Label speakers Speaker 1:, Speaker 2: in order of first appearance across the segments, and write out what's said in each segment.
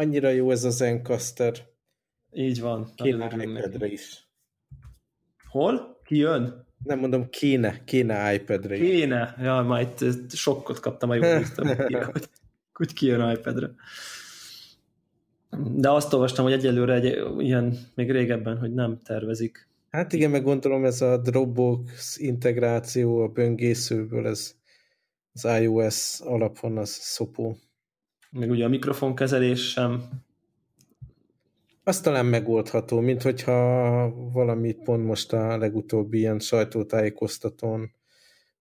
Speaker 1: Annyira jó ez az Encaster.
Speaker 2: Így van.
Speaker 1: Kéne iPad-re is.
Speaker 2: Hol? Ki jön?
Speaker 1: Nem mondom, kéne, kéne iPad-re.
Speaker 2: Kéne. Ja, majd sokkot kaptam a jó hogy, hogy kijön iPad-re. De azt olvastam, hogy egyelőre egy ilyen, még régebben, hogy nem tervezik.
Speaker 1: Hát igen, meg gondolom ez a Dropbox integráció a böngészőből, ez az iOS alapon az szopó.
Speaker 2: Meg ugye a mikrofonkezelés sem.
Speaker 1: Azt talán megoldható, mint hogyha valamit pont most a legutóbbi ilyen sajtótájékoztatón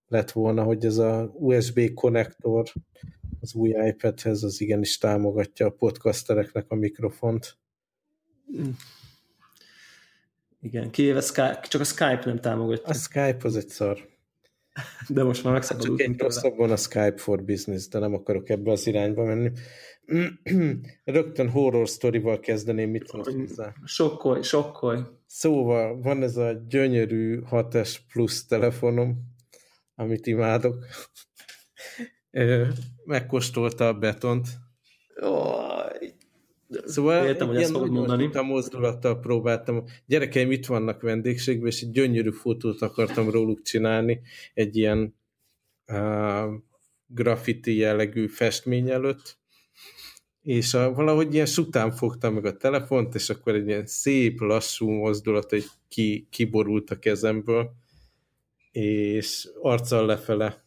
Speaker 1: lett volna, hogy ez a USB konnektor az új iPadhez az igenis támogatja a podcastereknek a mikrofont.
Speaker 2: Igen, kivéve Skype, csak a Skype nem támogatja.
Speaker 1: A Skype az egy szar.
Speaker 2: De most már
Speaker 1: megszabadultunk Csak egy rosszabban a Skype for Business, de nem akarok ebbe az irányba menni. Rögtön horror sztorival kezdeném, mit mondsz hozzá?
Speaker 2: Sokkolj, sokkolj.
Speaker 1: Szóval van ez a gyönyörű 6S Plus telefonom, amit imádok. Megkóstolta a betont.
Speaker 2: Oh,
Speaker 1: Szóval Értem, hogy ezt fogod mondani. A mozdulattal próbáltam. Gyerekeim itt vannak vendégségben, és egy gyönyörű fotót akartam róluk csinálni, egy ilyen uh, graffiti jellegű festmény előtt, és a, valahogy ilyen sután fogtam meg a telefont, és akkor egy ilyen szép, lassú mozdulat, hogy ki, kiborult a kezemből, és arccal lefele.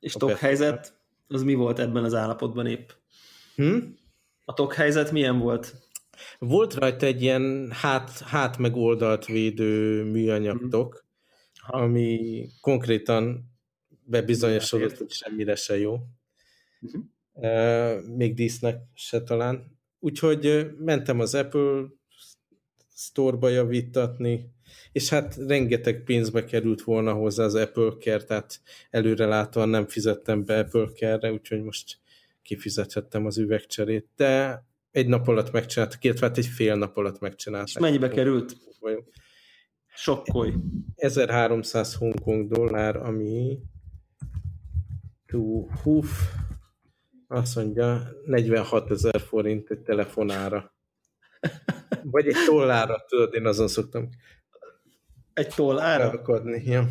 Speaker 2: És top helyzet, az mi volt ebben az állapotban épp?
Speaker 1: Hm?
Speaker 2: A tok helyzet milyen volt?
Speaker 1: Volt rajta egy ilyen hát, hát meg oldalt védő műanyag mm. tok, ami konkrétan bebizonyosodott, hogy semmire se jó. Mm-hmm. Uh, még dísznek se talán. Úgyhogy mentem az Apple store-ba javítatni, és hát rengeteg pénzbe került volna hozzá az Apple Care, tehát előrelátóan nem fizettem be Apple Care-re, úgyhogy most kifizethettem az üvegcserét, de egy nap alatt megcsináltak, illetve hát egy fél nap alatt megcsináltak. És
Speaker 2: mennyibe került? Sokkolj.
Speaker 1: 1300 Hongkong dollár, ami tú, húf, azt mondja, 46 ezer forint egy telefonára. Vagy egy tollára, tudod, én azon szoktam.
Speaker 2: Egy tollára?
Speaker 1: Rakodni, ja.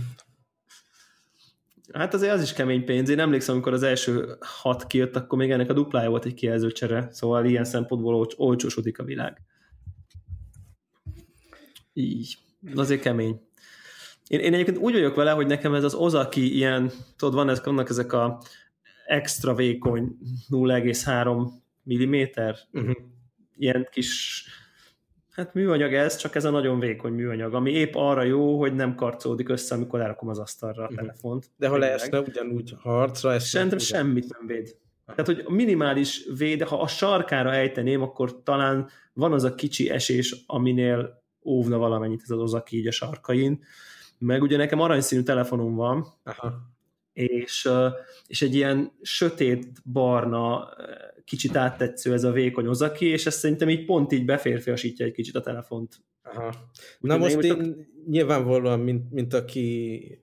Speaker 2: Hát azért az is kemény pénz. Én emlékszem, amikor az első hat kijött, akkor még ennek a duplája volt egy kijelzőcsere, szóval ilyen szempontból olcs- olcsósodik a világ. Így. Azért kemény. Én, én egyébként úgy vagyok vele, hogy nekem ez az Ozaki ilyen, tudod, van ez, vannak ezek a extra vékony 0,3 mm, uh-huh. ilyen kis Hát műanyag ez, csak ez a nagyon vékony műanyag, ami épp arra jó, hogy nem karcolódik össze, amikor elrakom az asztalra a mhm. telefont.
Speaker 1: De ha leesne ugyanúgy harcra,
Speaker 2: ez Szerintem semmit nem véd. Tehát, hogy minimális véd, ha a sarkára ejteném, akkor talán van az a kicsi esés, aminél óvna valamennyit ez az ozaki így a sarkain. Meg ugye nekem aranyszínű telefonom van,
Speaker 1: Aha.
Speaker 2: És, és egy ilyen sötét barna kicsit áttetsző ez a vékony ozaki, és ezt szerintem így pont így beférfiasítja egy kicsit a telefont.
Speaker 1: Aha. Na most én, én nyilvánvalóan, mint, mint aki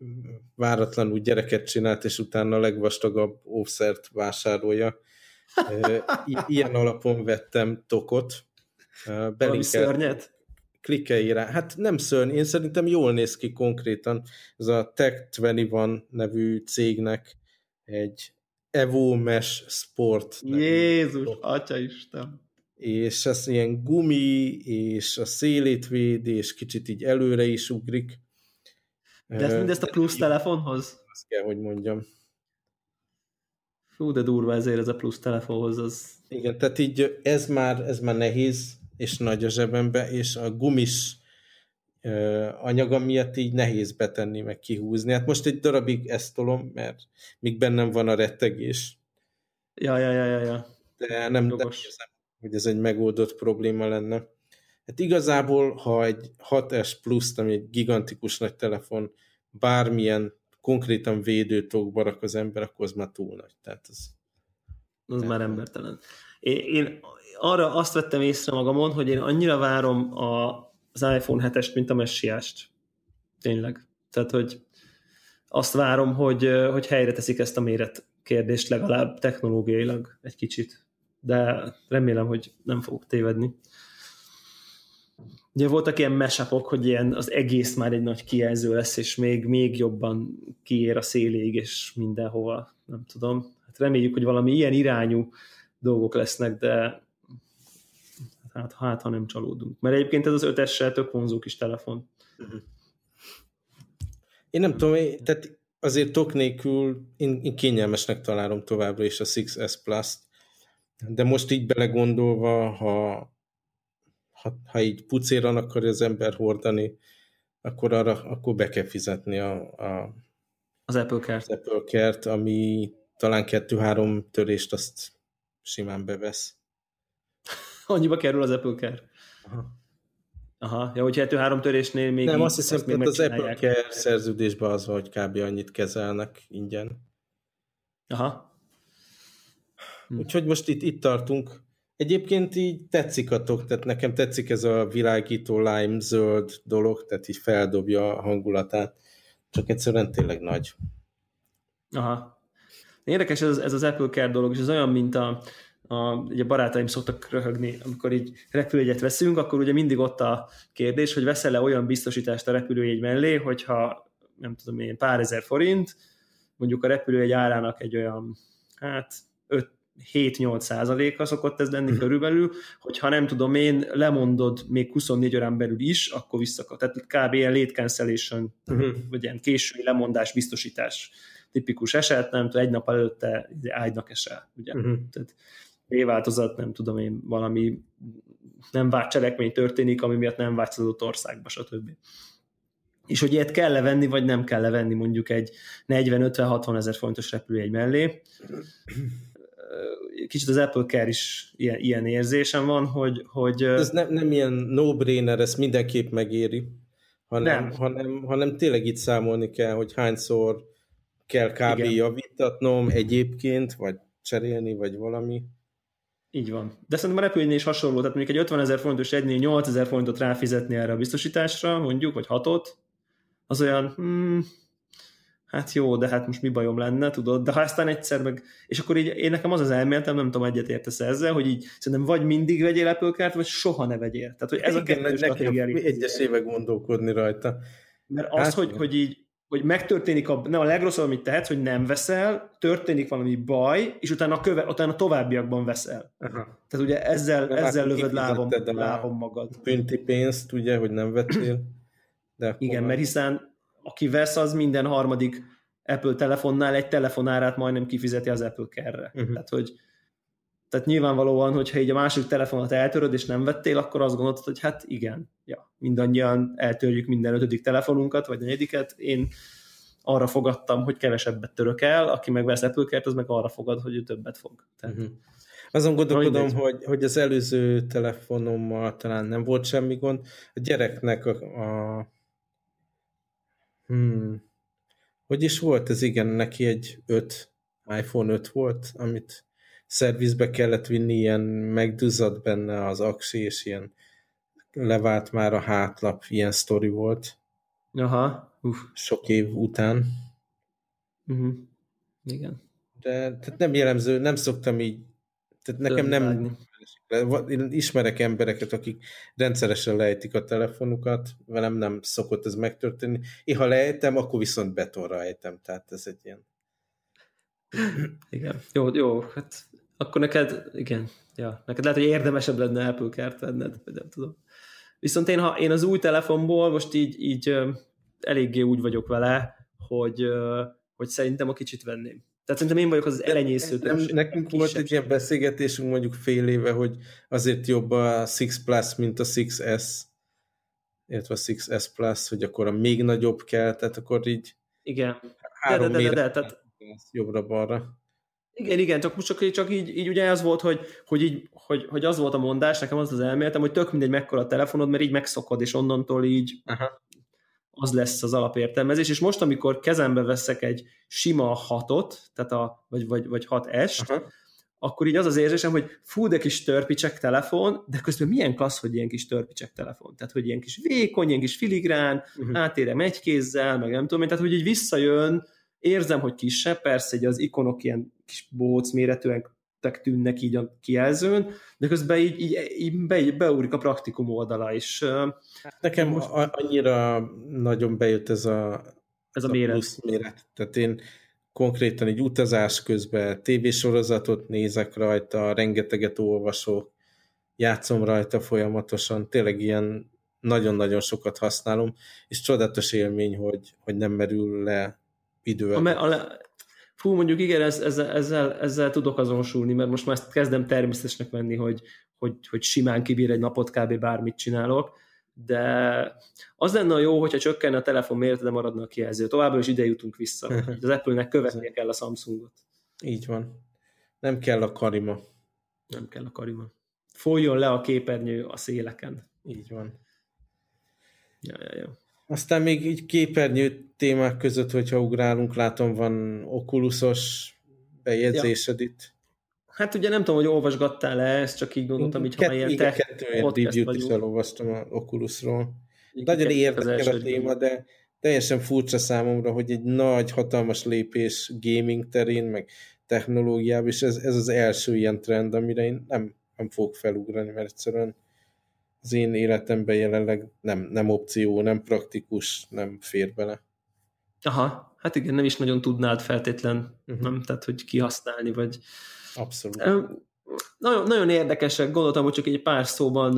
Speaker 1: váratlanul gyereket csinált, és utána a legvastagabb óvszert vásárolja, ilyen alapon vettem tokot.
Speaker 2: Valami szörnyet?
Speaker 1: Klikkelj rá. Hát nem szörny, én szerintem jól néz ki konkrétan. Ez a Tech21 nevű cégnek egy Evo Mesh Sport.
Speaker 2: Jézus, atya Isten!
Speaker 1: És ez ilyen gumi, és a szélét véd, és kicsit így előre is ugrik.
Speaker 2: De ezt mindezt a plusz telefonhoz?
Speaker 1: Azt kell, hogy mondjam.
Speaker 2: Fú, de durva ezért ez a plusz telefonhoz. Az...
Speaker 1: Igen, tehát így ez már, ez már nehéz, és nagy a zsebembe, és a gumis anyaga miatt így nehéz betenni, meg kihúzni. Hát most egy darabig ezt tolom, mert még bennem van a rettegés.
Speaker 2: Ja, ja, ja, ja. ja.
Speaker 1: De nem, nem érzem, hogy ez egy megoldott probléma lenne. Hát igazából, ha egy 6S Plus, ami egy gigantikus nagy telefon, bármilyen konkrétan védőtokba rak az ember, akkor az már túl nagy. Tehát az,
Speaker 2: az már embertelen. Én, arra azt vettem észre magamon, hogy én annyira várom a, az iPhone 7-est, mint a messiást. Tényleg. Tehát, hogy azt várom, hogy, hogy helyre teszik ezt a méret kérdést legalább technológiailag egy kicsit. de remélem, hogy nem fogok tévedni. Ugye voltak ilyen mesapok, hogy ilyen az egész már egy nagy kijelző lesz, és még, még jobban kiér a széléig, és mindenhova, nem tudom. Hát reméljük, hogy valami ilyen irányú dolgok lesznek, de hát, hát ha nem csalódunk. Mert egyébként ez az 5 tök vonzó kis telefon.
Speaker 1: Én nem tudom, tehát azért tok nélkül én, én kényelmesnek találom továbbra is a 6S Plus-t, de most így belegondolva, ha, ha, ha így pucéran akarja az ember hordani, akkor arra akkor be kell fizetni a, a
Speaker 2: az Apple Care-t.
Speaker 1: Az Apple Care-t, ami talán kettő-három törést azt simán bevesz.
Speaker 2: Annyiba kerül az Apple Care? Aha. Aha, ja, hogy kettő-három törésnél még
Speaker 1: Nem, azt hiszem, hogy az Apple Care szerződésben az van, hogy kb. annyit kezelnek ingyen.
Speaker 2: Aha.
Speaker 1: Hm. Úgyhogy most itt, itt tartunk. Egyébként így tetszik a tok, tehát nekem tetszik ez a világító lime zöld dolog, tehát így feldobja a hangulatát, csak egyszerűen tényleg nagy.
Speaker 2: Aha. Érdekes ez, ez az Apple Care dolog, és ez olyan, mint a, a, ugye barátaim szoktak röhögni, amikor így repülőjegyet veszünk, akkor ugye mindig ott a kérdés, hogy veszel-e olyan biztosítást a repülőjegy mellé, hogyha nem tudom én, pár ezer forint, mondjuk a repülőjegy árának egy olyan, hát 7-8 százaléka szokott ez lenni mhm. körülbelül, hogyha nem tudom én, lemondod még 24 órán belül is, akkor visszakap. Tehát kb. ilyen late cancellation, uh-huh. vagy ilyen késői lemondás, biztosítás tipikus eset, nem tudom, egy nap előtte ágynak esel, ugye. Uh-huh. Tehát éváltozat, nem tudom én, valami nem várt cselekmény történik, ami miatt nem vágysz az adott országba, stb. És hogy ilyet kell venni, vagy nem kell venni mondjuk egy 40-50-60 ezer fontos repülőjegy mellé. Kicsit az Apple Care is ilyen, ilyen érzésem van, hogy... hogy
Speaker 1: Ez nem, nem ilyen no-brainer, ezt mindenképp megéri, hanem, nem. hanem, hanem tényleg itt számolni kell, hogy hányszor kell kb. Igen. javítatnom egyébként, vagy cserélni, vagy valami.
Speaker 2: Így van. De szerintem a repülőnél is hasonló, tehát mondjuk egy 50 ezer fontos egynél 8 ezer forintot ráfizetni erre a biztosításra, mondjuk, vagy hatot, az olyan, hmm, hát jó, de hát most mi bajom lenne, tudod, de ha aztán egyszer meg, és akkor így én nekem az az elméletem, nem tudom, egyet értesz ezzel, hogy így szerintem vagy mindig vegyél Apple vagy soha ne vegyél. Tehát, hogy ez Igen, a kettős
Speaker 1: Egyes éve gondolkodni rajta.
Speaker 2: Mert az, hát, hogy, hogy így hogy megtörténik a, nem a legrosszabb, amit tehetsz, hogy nem veszel, történik valami baj, és utána, a köve, utána továbbiakban veszel. Aha. Tehát ugye ezzel, De ezzel lövöd lábom, lábom magad.
Speaker 1: Bünti pénzt, ugye, hogy nem vettél.
Speaker 2: De Igen, mert hiszen aki vesz, az minden harmadik Apple telefonnál egy telefonárát majdnem kifizeti az Apple Care-re. Uh-huh. Tehát, hogy tehát nyilvánvalóan, hogyha így a másik telefonot eltöröd, és nem vettél, akkor azt gondolod, hogy hát igen, ja, mindannyian eltörjük minden ötödik telefonunkat, vagy negyediket. Én arra fogadtam, hogy kevesebbet török el, aki meg vesz apple az meg arra fogad, hogy ő többet fog. Tehát, uh-huh.
Speaker 1: Azon gondolkodom, hogy, hogy az előző telefonommal talán nem volt semmi gond. A gyereknek a, a hmm, hogy is volt ez? Igen, neki egy 5, iPhone 5 volt, amit szervizbe kellett vinni, ilyen megduzzadt benne az aksi, és ilyen levált már a hátlap, ilyen sztori volt.
Speaker 2: Aha. Uf.
Speaker 1: Sok év után.
Speaker 2: Uh-huh. Igen.
Speaker 1: De tehát nem jellemző, nem szoktam így, tehát nekem nem, én ismerek embereket, akik rendszeresen lejtik a telefonukat, velem nem szokott ez megtörténni. Én ha lejtem, akkor viszont betonra ejtem, tehát ez egy ilyen
Speaker 2: igen. Jó, jó, hát akkor neked, igen, ja, neked lehet, hogy érdemesebb lenne Apple Care tenned, vagy nem tudom. Viszont én, ha én az új telefonból most így, így eléggé úgy vagyok vele, hogy, hogy szerintem a kicsit venném. Tehát szerintem én vagyok az elenyésző.
Speaker 1: Nem, nekünk volt egy ilyen beszélgetésünk mondjuk fél éve, hogy azért jobb a 6 Plus, mint a 6S, illetve a 6S Plus, hogy akkor a még nagyobb kell, tehát akkor így
Speaker 2: igen. Három de, de, de, de, de, tehát,
Speaker 1: jobbra-balra.
Speaker 2: Igen, igen, csak csak, csak így, így ugye az volt, hogy, hogy, így, hogy, hogy az volt a mondás, nekem az az elméletem, hogy tök mindegy mekkora a telefonod, mert így megszokod, és onnantól így Aha. az lesz az alapértelmezés. És most, amikor kezembe veszek egy sima hatot, tehát a, vagy, vagy, vagy 6S, akkor így az az érzésem, hogy fú, de kis törpicsek telefon, de közben milyen klassz, hogy ilyen kis törpicsek telefon. Tehát, hogy ilyen kis vékony, ilyen kis filigrán, uh-huh. átérem egy kézzel, meg nem tudom én, tehát, hogy így visszajön, érzem, hogy kisebb, persze, egy az ikonok ilyen kis bóc méretűek, tűnnek így a kijelzőn, de közben így, így, így be, beúrik a praktikum oldala is.
Speaker 1: Nekem most... annyira nagyon bejött ez a,
Speaker 2: ez a, a méret.
Speaker 1: méret. Tehát én konkrétan egy utazás közben tévésorozatot nézek rajta, rengeteget olvasok, játszom rajta folyamatosan, tényleg ilyen nagyon-nagyon sokat használom, és csodatos élmény, hogy, hogy nem merül le idő.
Speaker 2: A, a, fú, mondjuk igen, ez, ezzel, ezzel, ezzel tudok azonosulni, mert most már ezt kezdem természetesnek venni, hogy, hogy, hogy simán kibír egy napot kb. bármit csinálok, de az lenne a jó, hogyha csökkenne a telefon mérete, de maradna a kijelző. Továbbá is ide jutunk vissza. Az Apple-nek követnie kell a Samsungot.
Speaker 1: Így van. Nem kell a karima.
Speaker 2: Nem kell a karima. Folyjon le a képernyő a széleken.
Speaker 1: Így van.
Speaker 2: Ja, ja, ja.
Speaker 1: Aztán még így képernyő témák között, hogyha ugrálunk, látom van okuluszos bejegyzésed ja. itt.
Speaker 2: Hát ugye nem tudom, hogy olvasgattál-e ezt, csak így gondoltam, hogy ha ilyen
Speaker 1: tech kettő review-t is elolvastam a Oculusról. Nagyon érdekel a téma, de teljesen furcsa számomra, hogy egy nagy, hatalmas lépés gaming terén, meg technológiában, és ez, ez az első ilyen trend, amire én nem, nem fogok felugrani, mert egyszerűen az én életemben jelenleg nem, nem opció, nem praktikus, nem fér bele.
Speaker 2: Aha, hát igen, nem is nagyon tudnád feltétlen, uh-huh. nem? Tehát, hogy kihasználni, vagy...
Speaker 1: Abszolút.
Speaker 2: Nagyon, nagyon érdekesek, gondoltam, hogy csak egy pár szóban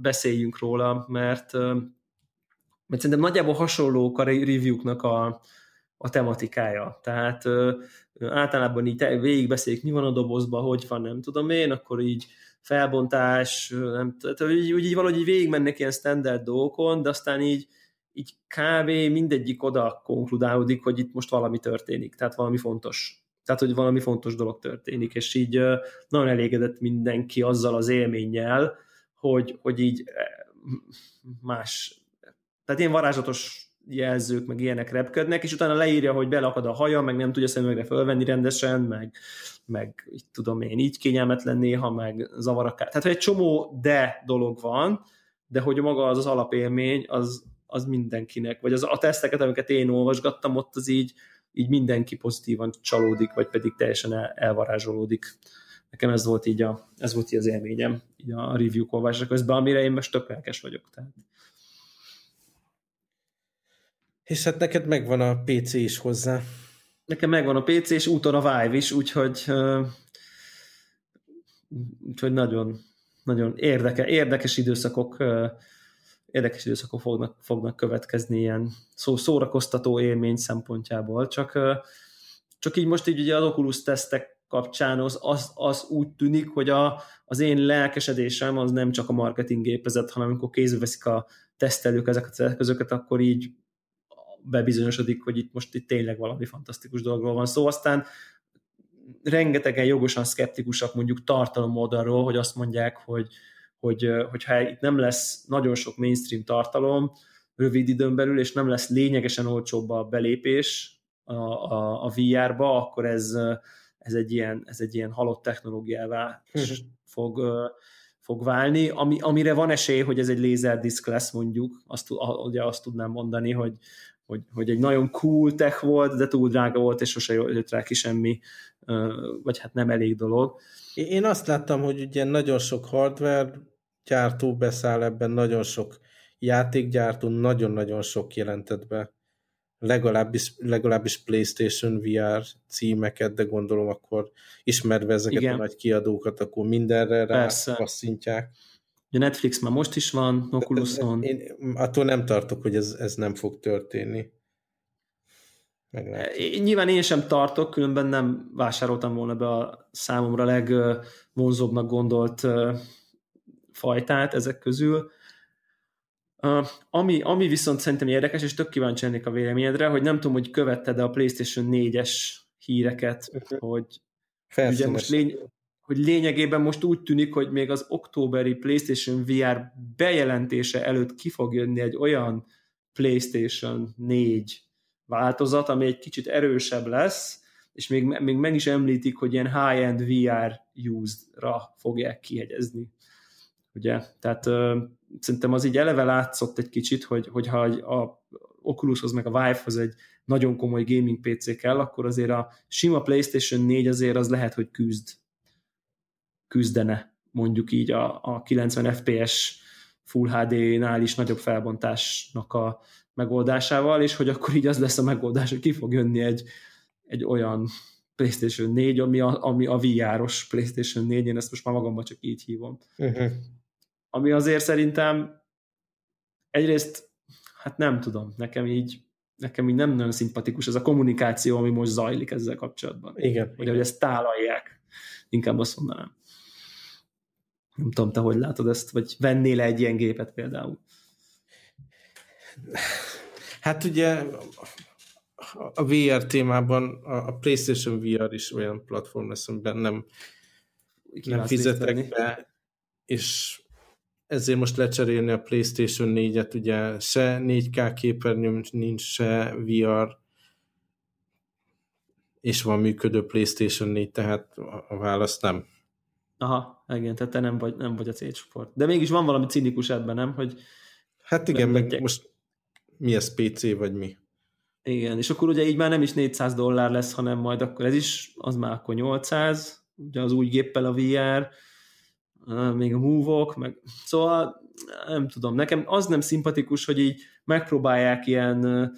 Speaker 2: beszéljünk róla, mert, mert szerintem nagyjából hasonlók a review-knak a, a tematikája. Tehát általában így végigbeszéljük, mi van a dobozban, hogy van, nem tudom én, akkor így felbontás, nem, tehát úgy, úgy így valahogy így végigmennek ilyen standard dolgokon, de aztán így, így kb. mindegyik oda konkludálódik, hogy itt most valami történik, tehát valami fontos. Tehát, hogy valami fontos dolog történik, és így nagyon elégedett mindenki azzal az élménnyel, hogy, hogy így más, tehát ilyen varázslatos jelzők, meg ilyenek repködnek, és utána leírja, hogy belakad a haja, meg nem tudja szemüvegre fölvenni rendesen, meg, meg így tudom én, így kényelmetlen néha, meg zavar akár. Tehát, hogy egy csomó de dolog van, de hogy maga az az alapélmény, az, az mindenkinek, vagy az a teszteket, amiket én olvasgattam, ott az így, így mindenki pozitívan csalódik, vagy pedig teljesen el, elvarázsolódik. Nekem ez volt így, a, ez volt így az élményem így a review olvasása közben, amire én most tök vagyok. Tehát.
Speaker 1: És hát neked megvan a PC is hozzá.
Speaker 2: Nekem megvan a PC, és úton a Vive is, úgyhogy, uh, úgyhogy nagyon, nagyon érdeke, érdekes időszakok érdekes időszakok fognak, fognak következni ilyen szó, szórakoztató élmény szempontjából, csak, csak így most így ugye az Oculus tesztek kapcsán az, az, az úgy tűnik, hogy a, az én lelkesedésem az nem csak a marketing gépezet, hanem amikor kézbe veszik a tesztelők ezeket az eszközöket, akkor így bebizonyosodik, hogy itt most itt tényleg valami fantasztikus dologról van szó. Aztán rengetegen jogosan szkeptikusak mondjuk tartalom oldalról, hogy azt mondják, hogy, hogy, hogyha itt nem lesz nagyon sok mainstream tartalom rövid időn belül, és nem lesz lényegesen olcsóbb a belépés a, a, a VR-ba, akkor ez, ez, egy ilyen, ez egy ilyen halott technológiává fog, fog válni, ami, amire van esély, hogy ez egy lézerdisk lesz mondjuk, azt, ugye azt tudnám mondani, hogy, hogy, hogy egy nagyon cool tech volt, de túl drága volt, és sose jött rá ki semmi, vagy hát nem elég dolog.
Speaker 1: Én azt láttam, hogy ugye nagyon sok hardware gyártó beszáll ebben, nagyon sok játékgyártó, nagyon-nagyon sok jelentett be. Legalábbis, legalábbis PlayStation VR címeket, de gondolom akkor ismerve ezeket Igen. a nagy kiadókat, akkor mindenre rá passzintják.
Speaker 2: Ugye Netflix már most is van, Oculuson.
Speaker 1: Én attól nem tartok, hogy ez, ez nem fog történni.
Speaker 2: Én, nyilván én sem tartok, különben nem vásároltam volna be a számomra legvonzóbbnak gondolt fajtát ezek közül. Uh, ami, ami viszont szerintem érdekes, és tök kíváncsi ennék a véleményedre, hogy nem tudom, hogy követted a PlayStation 4-es híreket, uh-huh. hogy ugye most lény, hogy lényegében most úgy tűnik, hogy még az októberi PlayStation VR bejelentése előtt ki fog jönni egy olyan PlayStation 4 változat, ami egy kicsit erősebb lesz, és még, még meg is említik, hogy ilyen high-end VR used-ra fogják kihegyezni. Ugye? Tehát ö, szerintem az így eleve látszott egy kicsit, hogy, hogyha a Oculushoz meg a Vive-hoz egy nagyon komoly gaming PC kell, akkor azért a sima PlayStation 4 azért az lehet, hogy küzd küzdene mondjuk így a, a 90 FPS Full HD-nál is nagyobb felbontásnak a megoldásával, és hogy akkor így az lesz a megoldás, hogy ki fog jönni egy, egy olyan PlayStation 4, ami a, ami a VR-os PlayStation 4, én ezt most már magamban csak így hívom. Uh-huh. Ami azért szerintem egyrészt, hát nem tudom, nekem így nekem így nem nagyon szimpatikus ez a kommunikáció, ami most zajlik ezzel kapcsolatban.
Speaker 1: Igen.
Speaker 2: Vagy hogy ezt tálalják, inkább azt mondanám. Nem tudom, te hogy látod ezt, vagy vennél egy ilyen gépet például?
Speaker 1: Hát ugye a VR témában a PlayStation VR is olyan platform lesz, amiben nem, nem fizetek be, és ezért most lecserélni a PlayStation 4-et, ugye se 4K képernyőm nincs, se VR, és van működő PlayStation 4, tehát a válasz nem.
Speaker 2: Aha, igen, tehát te nem vagy, nem vagy a C-csoport. De mégis van valami cinikus ebben, nem? Hogy
Speaker 1: hát igen, meg most mi ez PC, vagy mi?
Speaker 2: Igen, és akkor ugye így már nem is 400 dollár lesz, hanem majd akkor ez is, az már akkor 800, ugye az új géppel a VR, még a move meg szóval nem tudom, nekem az nem szimpatikus, hogy így megpróbálják ilyen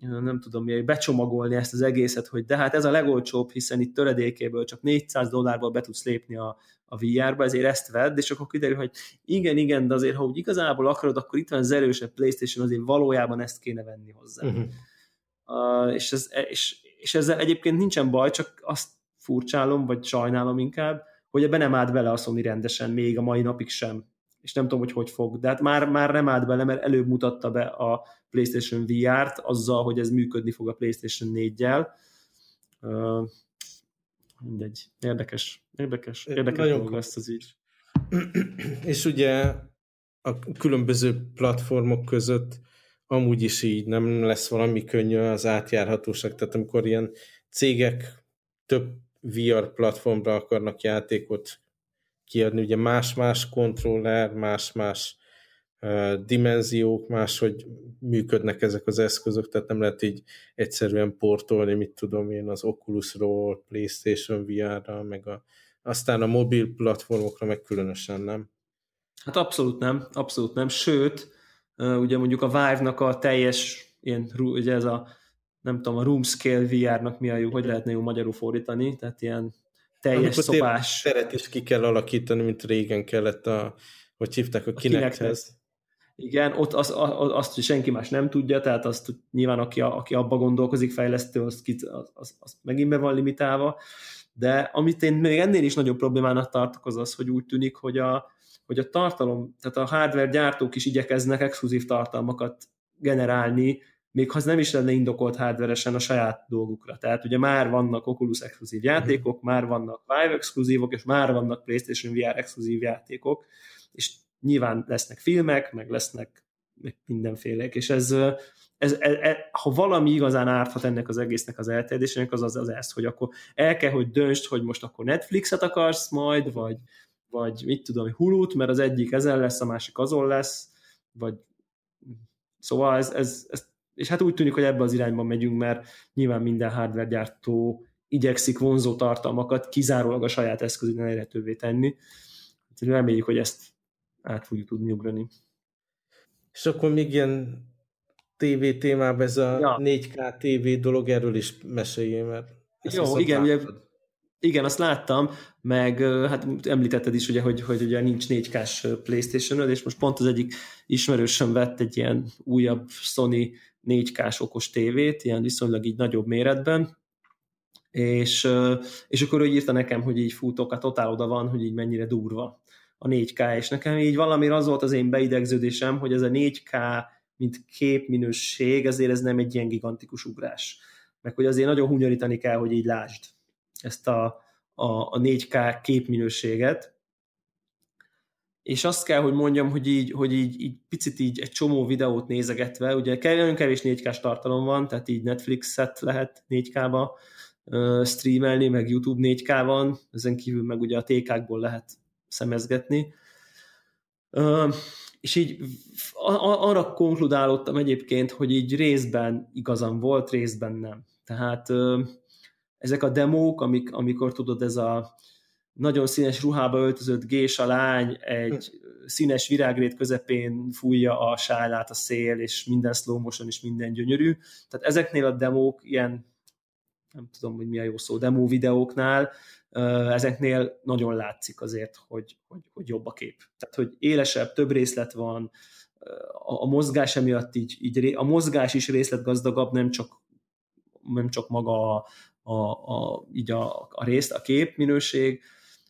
Speaker 2: nem tudom, mi, becsomagolni ezt az egészet, hogy de hát ez a legolcsóbb, hiszen itt töredékéből csak 400 dollárból be tudsz lépni a, a VR-ba, ezért ezt vedd, és akkor kiderül, hogy igen, igen, de azért, ha úgy igazából akarod, akkor itt van az erősebb PlayStation, azért valójában ezt kéne venni hozzá. Uh-huh. Uh, és, ez, és, és ezzel egyébként nincsen baj, csak azt furcsálom, vagy sajnálom inkább, hogy ebbe nem állt bele a Sony rendesen, még a mai napig sem. És nem tudom, hogy hogy fog. De hát már, már nem állt bele, mert előbb mutatta be a PlayStation VR-t azzal, hogy ez működni fog a PlayStation 4-jel. Uh, mindegy. Érdekes. Érdekes. Érdekes Nagyon lesz az így.
Speaker 1: És ugye a különböző platformok között amúgy is így nem lesz valami könnyű az átjárhatóság, tehát amikor ilyen cégek több VR platformra akarnak játékot kiadni, ugye más-más kontroller, más-más dimenziók, máshogy működnek ezek az eszközök, tehát nem lehet így egyszerűen portolni, mit tudom én, az Oculusról, PlayStation VR-ra, meg a, aztán a mobil platformokra meg különösen nem.
Speaker 2: Hát abszolút nem, abszolút nem, sőt, ugye mondjuk a Vive-nak a teljes ilyen, ugye ez a nem tudom, a room scale VR-nak mi a jó, hogy lehetne jó magyarul fordítani, tehát ilyen teljes Amikor szobás.
Speaker 1: teret is ki kell alakítani, mint régen kellett a, hogy hívták a Kinecthez.
Speaker 2: Igen, ott az, az, azt, hogy senki más nem tudja, tehát azt nyilván aki, aki abba gondolkozik, fejlesztő, az, az, az, az megint be van limitálva, de amit én még ennél is nagyobb problémának tartok, az az, hogy úgy tűnik, hogy a, hogy a tartalom, tehát a hardware gyártók is igyekeznek exkluzív tartalmakat generálni, még ha az nem is lenne indokolt hardveresen a saját dolgukra. Tehát ugye már vannak Oculus exkluzív játékok, mm. már vannak Vive exkluzívok, és már vannak PlayStation VR exkluzív játékok, és nyilván lesznek filmek, meg lesznek mindenfélek, és ez, ez, ez, ez, ha valami igazán árthat ennek az egésznek az elterjedésének, az az, az ez, hogy akkor el kell, hogy döntsd, hogy most akkor Netflixet akarsz majd, vagy, vagy mit tudom, Hulu-t, mert az egyik ezen lesz, a másik azon lesz, vagy szóval ez, ez, ez és hát úgy tűnik, hogy ebbe az irányba megyünk, mert nyilván minden hardware gyártó igyekszik vonzó tartalmakat kizárólag a saját eszközén elérhetővé tenni. Reméljük, hogy ezt át fogjuk tudni ugrani.
Speaker 1: És akkor még ilyen TV témában ez a ja. 4K TV dolog, erről is meséljél, mert
Speaker 2: Jó, igen, ugye, igen, azt láttam, meg hát említetted is, ugye, hogy, hogy ugye nincs 4K-s playstation és most pont az egyik ismerősöm vett egy ilyen újabb Sony 4K-s okos tévét, ilyen viszonylag így nagyobb méretben, és, és akkor ő írta nekem, hogy így futok, a totál oda van, hogy így mennyire durva a 4K, és nekem így valami az volt az én beidegződésem, hogy ez a 4K, mint képminőség, ezért ez nem egy ilyen gigantikus ugrás. Meg hogy azért nagyon hunyorítani kell, hogy így lásd ezt a, a, a 4K képminőséget, és azt kell, hogy mondjam, hogy így, hogy így, így picit így egy csomó videót nézegetve, ugye nagyon kevés 4K-s tartalom van, tehát így Netflixet lehet 4K-ba uh, streamelni, meg YouTube 4K van, ezen kívül meg ugye a TK-kból lehet szemezgetni. Uh, és így arra konkludálottam egyébként, hogy így részben igazam volt, részben nem. Tehát ezek a demók, amik, amikor tudod, ez a nagyon színes ruhába öltözött gés a lány egy színes virágrét közepén fújja a sálát a szél, és minden slow motion, és minden gyönyörű. Tehát ezeknél a demók, ilyen nem tudom, hogy mi a jó szó, demo videóknál, ezeknél nagyon látszik azért, hogy, hogy, hogy jobb a kép. Tehát, hogy élesebb, több részlet van, a, a mozgás emiatt így, így, a mozgás is részletgazdagabb, nem csak, nem csak maga a, a, a, így a, a részt, a kép minőség,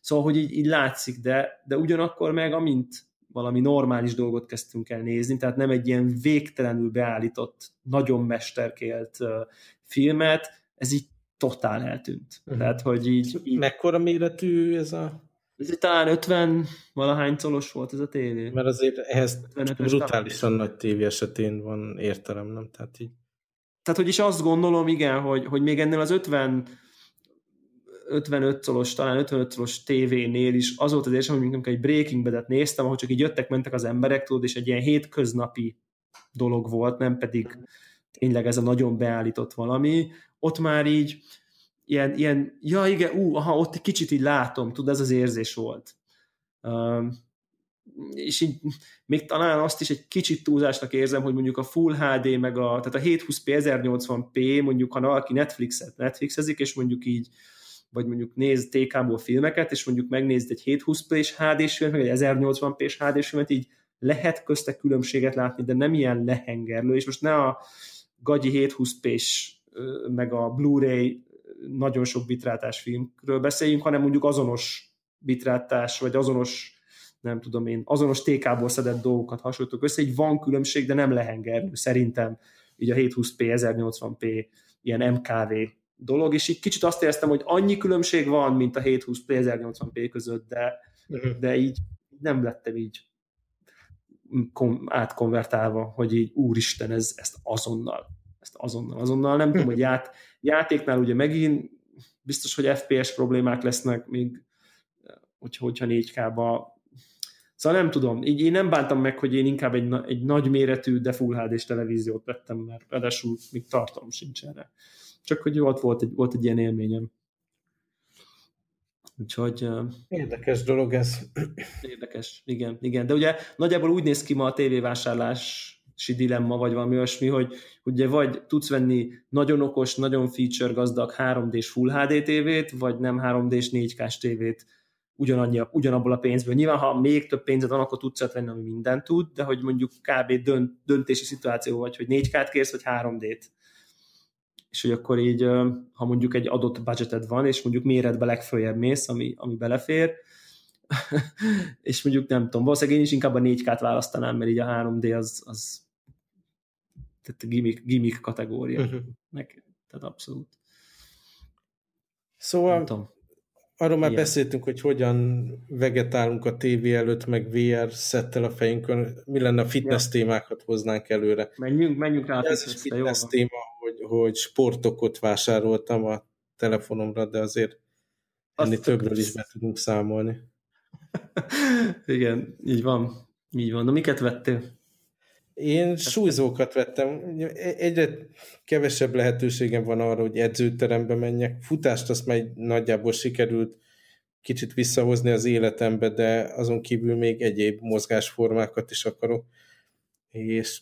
Speaker 2: Szóval, hogy így, így látszik, de, de ugyanakkor meg amint valami normális dolgot kezdtünk el nézni, tehát nem egy ilyen végtelenül beállított, nagyon mesterkélt filmet, ez így totál eltűnt. Uh-huh. Tehát, hogy így, így...
Speaker 1: Mekkora méretű ez a...
Speaker 2: Ez egy talán 50 valahány colos volt ez a tévé.
Speaker 1: Mert azért ehhez brutálisan nagy tévé esetén van értelem, nem? Tehát így...
Speaker 2: Tehát, hogy is azt gondolom, igen, hogy, hogy még ennél az 50 55 szolos, talán 55 szolos tévénél is az volt az érzem, hogy amikor egy Breaking Bad-et néztem, ahol csak így jöttek, mentek az emberek, tudod, és egy ilyen hétköznapi dolog volt, nem pedig tényleg ez a nagyon beállított valami. Ott már így ilyen, ilyen ja igen, ú, aha, ott egy kicsit így látom, tudod, ez az érzés volt. Um, és így még talán azt is egy kicsit túlzásnak érzem, hogy mondjuk a Full HD, meg a, tehát a 720p, 1080p, mondjuk ha valaki Netflixet Netflixezik, és mondjuk így vagy mondjuk néz TK-ból filmeket, és mondjuk megnézd egy 720p-s HD-s filmet, vagy egy 1080p-s HD-s filmet, így lehet közte különbséget látni, de nem ilyen lehengerlő, és most ne a gagyi 720p-s meg a Blu-ray nagyon sok bitrátás filmről beszéljünk, hanem mondjuk azonos bitrátás, vagy azonos nem tudom én, azonos TK-ból szedett dolgokat hasonlítok össze, így van különbség, de nem lehengerlő, szerintem így a 720p, 1080p ilyen MKV dolog, és így kicsit azt éreztem, hogy annyi különbség van, mint a 720p 1080p között, de, uh-huh. de így nem lettem így kom, átkonvertálva, hogy így úristen, ez, ezt azonnal, ezt azonnal, azonnal, nem tudom, hogy ját, játéknál ugye megint biztos, hogy FPS problémák lesznek, még hogyha, hogyha 4K-ba Szóval nem tudom, így én nem bántam meg, hogy én inkább egy, egy nagy méretű, de Full HD-s televíziót vettem, mert ráadásul még tartalom sincs erre. Csak hogy volt, volt, egy, volt egy ilyen élményem. Úgyhogy...
Speaker 1: Érdekes dolog ez.
Speaker 2: Érdekes, igen, igen. De ugye nagyjából úgy néz ki ma a tévévásárlási dilemma, vagy valami olyasmi, hogy ugye vagy tudsz venni nagyon okos, nagyon feature gazdag 3D-s Full HD tévét, vagy nem 3D-s 4K-s tévét ugyanannyi, ugyanabból a pénzből. Nyilván, ha még több pénzed van, akkor tudsz venni, ami mindent tud, de hogy mondjuk kb. Dönt, döntési szituáció vagy, hogy 4K-t kérsz, vagy 3D-t és hogy akkor így, ha mondjuk egy adott budgeted van, és mondjuk méretbe legfőjebb mész, ami, ami belefér, és mondjuk nem tudom, valószínűleg én is inkább a 4K-t választanám, mert így a 3D az, az tehát a gimmick, gimmick kategória. Uh-huh. Nek, tehát abszolút.
Speaker 1: Szóval arról már Ilyen. beszéltünk, hogy hogyan vegetálunk a tévé előtt, meg VR szettel a fejünkön. Mi lenne a fitness ja. témákat hoznánk előre?
Speaker 2: Menjünk, menjünk rá a
Speaker 1: fitness, fitness téma, hogy, hogy sportokot vásároltam a telefonomra, de azért ennél többről is be tudunk számolni.
Speaker 2: Igen, így van. Így van. De miket vettél?
Speaker 1: Én súlyzókat vettem. Egyre kevesebb lehetőségem van arra, hogy edzőterembe menjek. Futást azt már nagyjából sikerült kicsit visszahozni az életembe, de azon kívül még egyéb mozgásformákat is akarok. És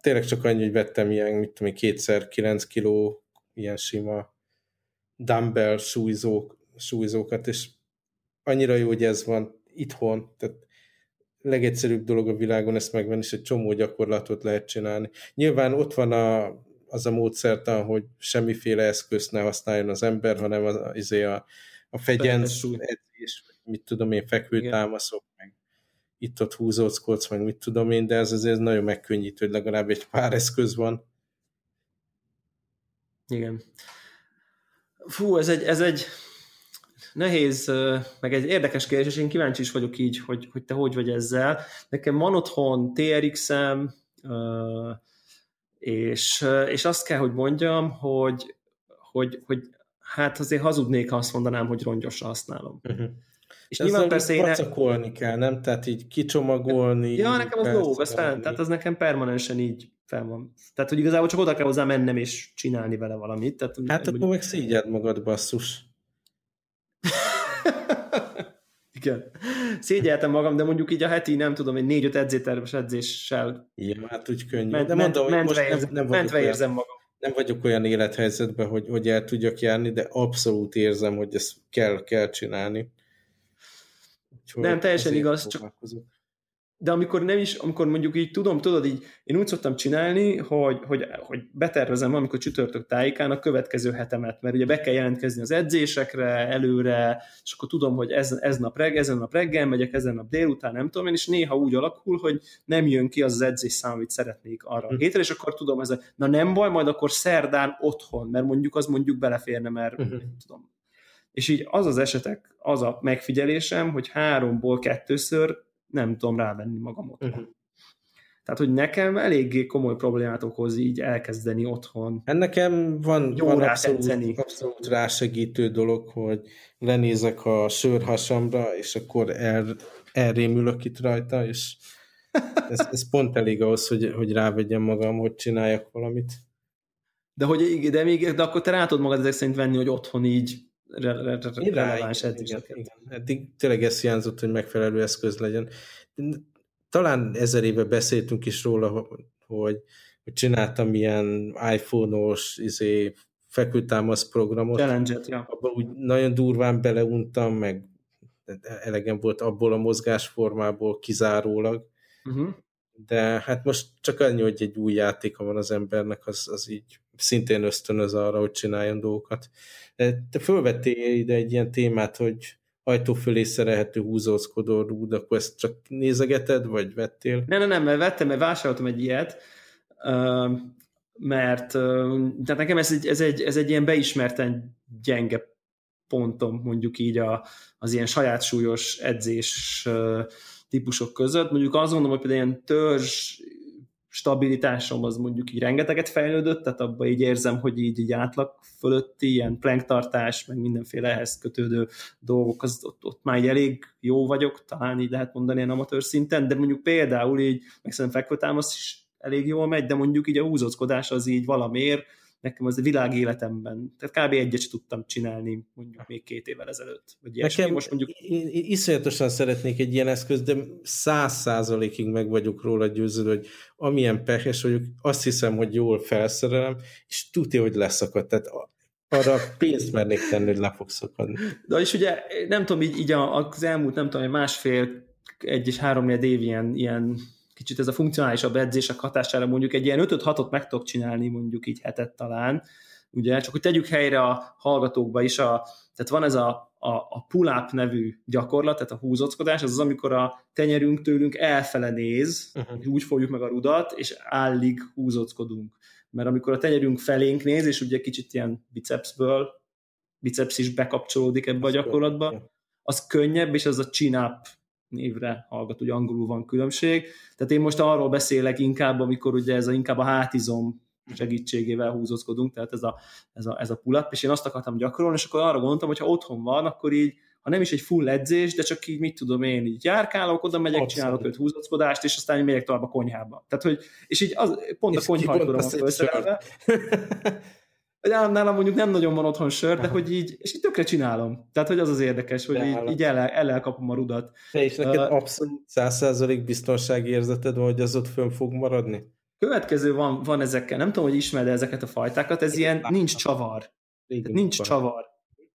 Speaker 1: tényleg csak annyi, hogy vettem ilyen, mit tudom, kétszer 9 kiló ilyen sima dumbbell súlyzók, súlyzókat, és annyira jó, hogy ez van itthon, tehát legegyszerűbb dolog a világon ezt megvenni, és egy csomó gyakorlatot lehet csinálni. Nyilván ott van a, az a módszertan, hogy semmiféle eszközt ne használjon az ember, hanem az, az a, a fegyenc edzés, mit tudom én, fekvőtámaszok, meg itt-ott húzóckodsz, meg mit tudom én, de ez azért nagyon megkönnyítő, hogy legalább egy pár eszköz van.
Speaker 2: Igen. Fú, ez egy, ez egy nehéz, meg egy érdekes kérdés, és én kíváncsi is vagyok így, hogy, hogy te hogy vagy ezzel. Nekem van otthon TRX-em, és, és azt kell, hogy mondjam, hogy, hogy, hogy hát azért hazudnék, ha azt mondanám, hogy rongyosra használom. Uh-huh.
Speaker 1: És Ez nyilván persze én... Vacakolni kell, nem? Tehát így kicsomagolni.
Speaker 2: Ja, nekem az lóg, az fel, tehát az nekem permanensen így fel van. Tehát, hogy igazából csak oda kell hozzá mennem és csinálni vele valamit. Tehát,
Speaker 1: hát akkor meg szígyed magad, basszus.
Speaker 2: Igen. Szégyeltem magam, de mondjuk így a heti, nem tudom, egy négy-öt edzéterves edzéssel.
Speaker 1: Igen, hát úgy könnyű.
Speaker 2: Ment, de mondom, ment, hogy most érzem, nem, nem mentve olyan, érzem magam.
Speaker 1: Nem vagyok olyan élethelyzetben, hogy, hogy el tudjak járni, de abszolút érzem, hogy ezt kell, kell csinálni.
Speaker 2: Úgyhogy nem, teljesen igaz, csak de amikor nem is, amikor mondjuk így tudom, tudod, így én úgy szoktam csinálni, hogy, hogy, hogy betervezem amikor csütörtök tájékán a következő hetemet, mert ugye be kell jelentkezni az edzésekre előre, és akkor tudom, hogy ez, ez nap reggel, ezen nap reggel megyek, ezen nap délután, nem tudom én, és néha úgy alakul, hogy nem jön ki az, az edzés szám, amit szeretnék arra a hm. hétre, és akkor tudom, ez a, na nem baj, majd akkor szerdán otthon, mert mondjuk az mondjuk beleférne, mert uh-huh. tudom. És így az az esetek, az a megfigyelésem, hogy háromból kettőször nem tudom rávenni magam otthon. Uh-huh. Tehát, hogy nekem eléggé komoly problémát okoz így elkezdeni otthon.
Speaker 1: Hát nekem van, van abszolút, abszolút rásegítő dolog, hogy lenézek a sörhasamra, és akkor el, elrémülök itt rajta, és ez, ez pont elég ahhoz, hogy, hogy rávegyem magam, hogy csináljak valamit.
Speaker 2: De, hogy, de, még, de akkor te rá tudod magad ezek szerint venni, hogy otthon így releváns edzéseket. Igen,
Speaker 1: Eddig tényleg ez hiányzott, hogy megfelelő eszköz legyen. Talán ezer éve beszéltünk is róla, hogy, hogy csináltam ilyen iPhone-os izé, fekvőtámasz programot.
Speaker 2: Challenge-et, ja.
Speaker 1: Abba úgy nagyon durván beleuntam, meg elegem volt abból a mozgásformából kizárólag. Uh-huh. De hát most csak annyi, hogy egy új játéka van az embernek, az, az így szintén ösztönöz arra, hogy csináljon dolgokat. Te fölvettél ide egy ilyen témát, hogy ajtó fölé szerelhető húzózkodó rúd, akkor ezt csak nézegeted, vagy vettél?
Speaker 2: Nem, nem, nem, mert vettem, mert vásároltam egy ilyet, mert tehát nekem ez egy, ez egy, ez egy ilyen beismerten gyenge pontom, mondjuk így a, az ilyen saját súlyos edzés típusok között. Mondjuk azt mondom, hogy például ilyen törzs stabilitásom az mondjuk így rengeteget fejlődött, tehát abban így érzem, hogy így, így átlag fölötti ilyen planktartás, meg mindenféle ehhez kötődő dolgok, az ott, ott már így elég jó vagyok, talán így lehet mondani ilyen amatőr szinten, de mondjuk például így, meg szerintem fekvőtámasz is elég jól megy, de mondjuk így a húzózkodás az így valamiért nekem az a világ életemben, tehát kb. egyet sem tudtam csinálni mondjuk még két évvel ezelőtt. Vagy
Speaker 1: nekem most mondjuk... Én iszonyatosan szeretnék egy ilyen eszköz, de száz százalékig meg vagyok róla győződő, hogy amilyen pehes vagyok, azt hiszem, hogy jól felszerelem, és tudja, hogy leszakad. Tehát arra pénzt mernék tenni, hogy le fog szakadni.
Speaker 2: De és ugye nem tudom, így, így az elmúlt, nem tudom, másfél, egy és három év ilyen, ilyen kicsit ez a funkcionálisabb edzések hatására mondjuk egy ilyen 5-6-ot meg tudok csinálni, mondjuk így hetet talán, ugye, csak hogy tegyük helyre a hallgatókba is, a, tehát van ez a, a, a pull-up nevű gyakorlat, tehát a húzockodás, az az, amikor a tenyerünk tőlünk elfele néz, uh-huh. úgy fogjuk meg a rudat, és állig húzockodunk. Mert amikor a tenyerünk felénk néz, és ugye kicsit ilyen bicepsből, biceps is bekapcsolódik ebbe a gyakorlatba, az könnyebb, és az a chin-up névre hallgat, ugye angolul van különbség. Tehát én most arról beszélek inkább, amikor ugye ez a, inkább a hátizom segítségével húzózkodunk, tehát ez a, ez a, ez a pull-up, és én azt akartam gyakorolni, és akkor arra gondoltam, hogy ha otthon van, akkor így, ha nem is egy full edzés, de csak így mit tudom én, így járkálok, oda megyek, Abszolút. csinálok öt húzózkodást, és aztán megyek tovább a konyhába. Tehát, hogy, és így az, pont és a konyhajtóra van felszerelve. Nálam mondjuk nem nagyon van otthon sör, de hogy így, és így tökre csinálom. Tehát, hogy az az érdekes, hogy így, így el, el, elkapom a rudat.
Speaker 1: Te és neked uh, abszolút százszerzalék biztonsági érzeted van, hogy az ott fönn fog maradni?
Speaker 2: Következő van, van ezekkel, nem tudom, hogy ismered ezeket a fajtákat, ez Én ilyen láttam. nincs csavar. nincs van. csavar.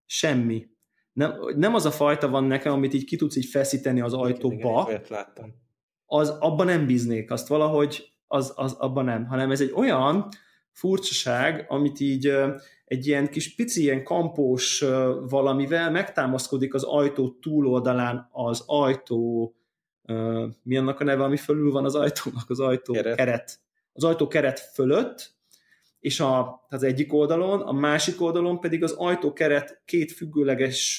Speaker 2: Semmi. Nem, nem az a fajta van nekem, amit így ki tudsz így feszíteni az ajtóba. Igen,
Speaker 1: láttam.
Speaker 2: Az, abban nem bíznék, azt valahogy az, az abban nem, hanem ez egy olyan, furcsaság, amit így egy ilyen kis pici, ilyen kampós valamivel megtámaszkodik az ajtó túloldalán az ajtó, mi annak a neve, ami fölül van az ajtónak, az ajtó keret. keret. Az ajtó keret fölött, és a, az egyik oldalon, a másik oldalon pedig az ajtó keret két függőleges,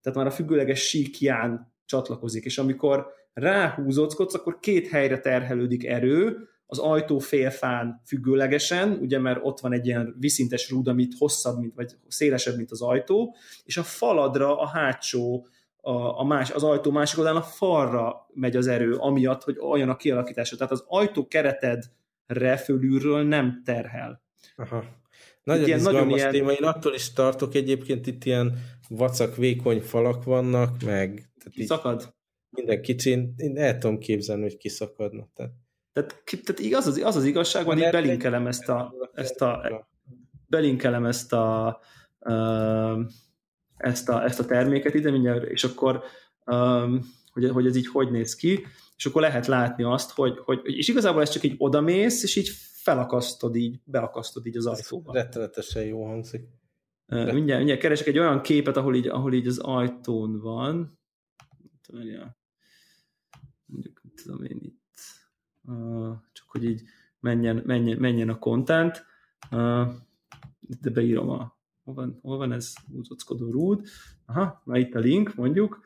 Speaker 2: tehát már a függőleges síkján csatlakozik, és amikor ráhúzódsz, akkor két helyre terhelődik erő, az ajtó félfán függőlegesen, ugye mert ott van egy ilyen viszintes rúd, amit hosszabb, mint, vagy szélesebb, mint az ajtó, és a faladra a hátsó a, a más, az ajtó másik oldalán a falra megy az erő, amiatt, hogy olyan a kialakítása. Tehát az ajtó keretedre fölülről nem terhel.
Speaker 1: Aha. Nagyon ilyen, izgalmas nagyon ilyen... téma. Én attól is tartok egyébként itt ilyen vacak, vékony falak vannak, meg...
Speaker 2: Tehát szakad?
Speaker 1: Minden kicsin, én el tudom képzelni, hogy kiszakadna. Tehát,
Speaker 2: tehát, tehát igaz, az, az az igazság van, itt belinkelem ezt a, ezt a, belinkelem ezt a, ezt a, ezt a terméket ide mindjárt, és akkor hogy, hogy ez így hogy néz ki, és akkor lehet látni azt, hogy, hogy és igazából ez csak így odamész, és így felakasztod így, beakasztod így az ajtóba.
Speaker 1: Rettenetesen jó hangzik.
Speaker 2: Mindjárt, mindjárt keresek egy olyan képet, ahol így, ahol így az ajtón van. Mondjuk, tudom én itt. Csak hogy így menjen, menjen, menjen a content. De beírom a hol van, hol van ez húzockodó rúd? Aha, na itt a link, mondjuk.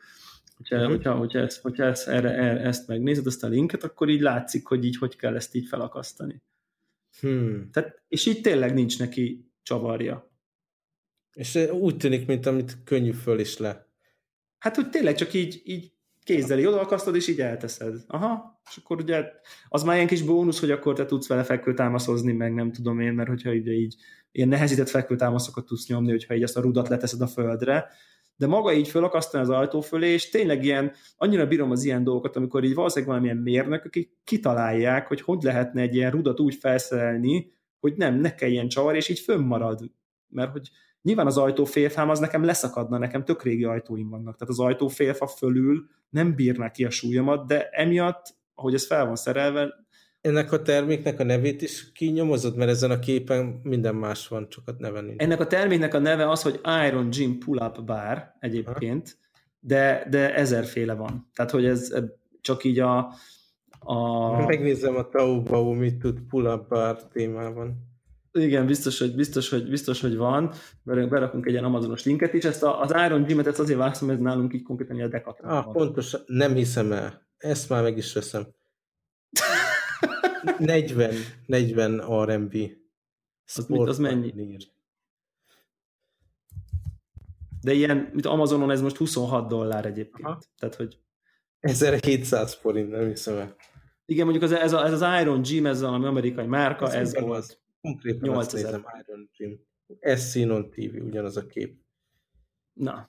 Speaker 2: Hogyha, uh-huh. hogyha, hogyha, ezt, hogyha ezt, erre, erre, ezt megnézed, azt a linket, akkor így látszik, hogy így hogy kell ezt így felakasztani. Hmm. Tehát, és így tényleg nincs neki csavarja.
Speaker 1: És úgy tűnik, mint amit könnyű föl is le.
Speaker 2: Hát, hogy tényleg csak így, így kézzel odaakasztod, és így elteszed. Aha, és akkor ugye az már ilyen kis bónusz, hogy akkor te tudsz vele fekvőtámaszozni, meg nem tudom én, mert hogyha ugye így ilyen nehezített fekvőtámaszokat tudsz nyomni, hogyha így ezt a rudat leteszed a földre, de maga így fölakasztani az ajtó fölé, és tényleg ilyen, annyira bírom az ilyen dolgokat, amikor így valószínűleg valamilyen mérnök, akik kitalálják, hogy hogy lehetne egy ilyen rudat úgy felszerelni, hogy nem, ne kelljen csavar, és így fönnmarad. Mert hogy nyilván az ajtófélfám az nekem leszakadna, nekem tök régi ajtóim vannak, tehát az ajtófélfa fölül nem bírná ki a súlyomat, de emiatt, ahogy ez fel van szerelve,
Speaker 1: ennek a terméknek a nevét is kinyomozod, mert ezen a képen minden más van, csak a neve nincs.
Speaker 2: Ennek a terméknek a neve az, hogy Iron Gym Pull-Up Bar egyébként, de, de ezerféle van. Tehát, hogy ez csak így a... a...
Speaker 1: Megnézem a Taobao, mit tud Pull-Up Bar témában.
Speaker 2: Igen, biztos, hogy, biztos, hogy, biztos, hogy van. Berakunk egy ilyen Amazonos linket is. Ezt a, az Iron Gym-et ezt azért választom, ez nálunk így konkrétan a Decathlon
Speaker 1: Ah, pontosan, nem hiszem el. Ezt már meg is veszem. 40, 40 RMB.
Speaker 2: Az, mit, az mennyi? Nír. De ilyen, mint Amazonon ez most 26 dollár egyébként. Aha. Tehát, hogy
Speaker 1: 1700 forint, nem hiszem el.
Speaker 2: Igen, mondjuk az, ez, a, ez az Iron Gym, ez valami amerikai márka, ez, ez volt. Az.
Speaker 1: Konkrétan 8000. Iron Gym. Ez Sinon TV, ugyanaz a kép.
Speaker 2: Na,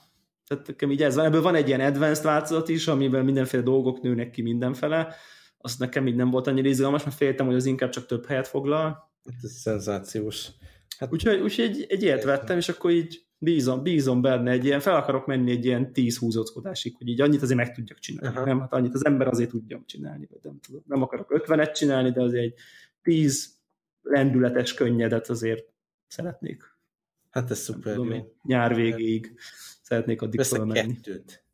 Speaker 2: tehát nekem így ez van. Ebből van egy ilyen advanced változat is, amiben mindenféle dolgok nőnek ki mindenfele, az nekem így nem volt annyira izgalmas, mert féltem, hogy az inkább csak több helyet foglal.
Speaker 1: Hát ez szenzációs.
Speaker 2: Hát, úgyhogy, úgyhogy egy, egy ilyet vettem, és akkor így bízom, bízom benne egy ilyen, fel akarok menni egy ilyen tíz húzóckodásig, hogy így annyit azért meg tudjak csinálni. Aha. Nem, hát annyit az ember azért tudjam csinálni, vagy nem tudom. Nem akarok ötvenet csinálni, de azért egy tíz lendületes könnyedet azért szeretnék.
Speaker 1: Hát ez szuper tudom, jó.
Speaker 2: Nyár végéig szeretnék addig fölmenni. kettőt.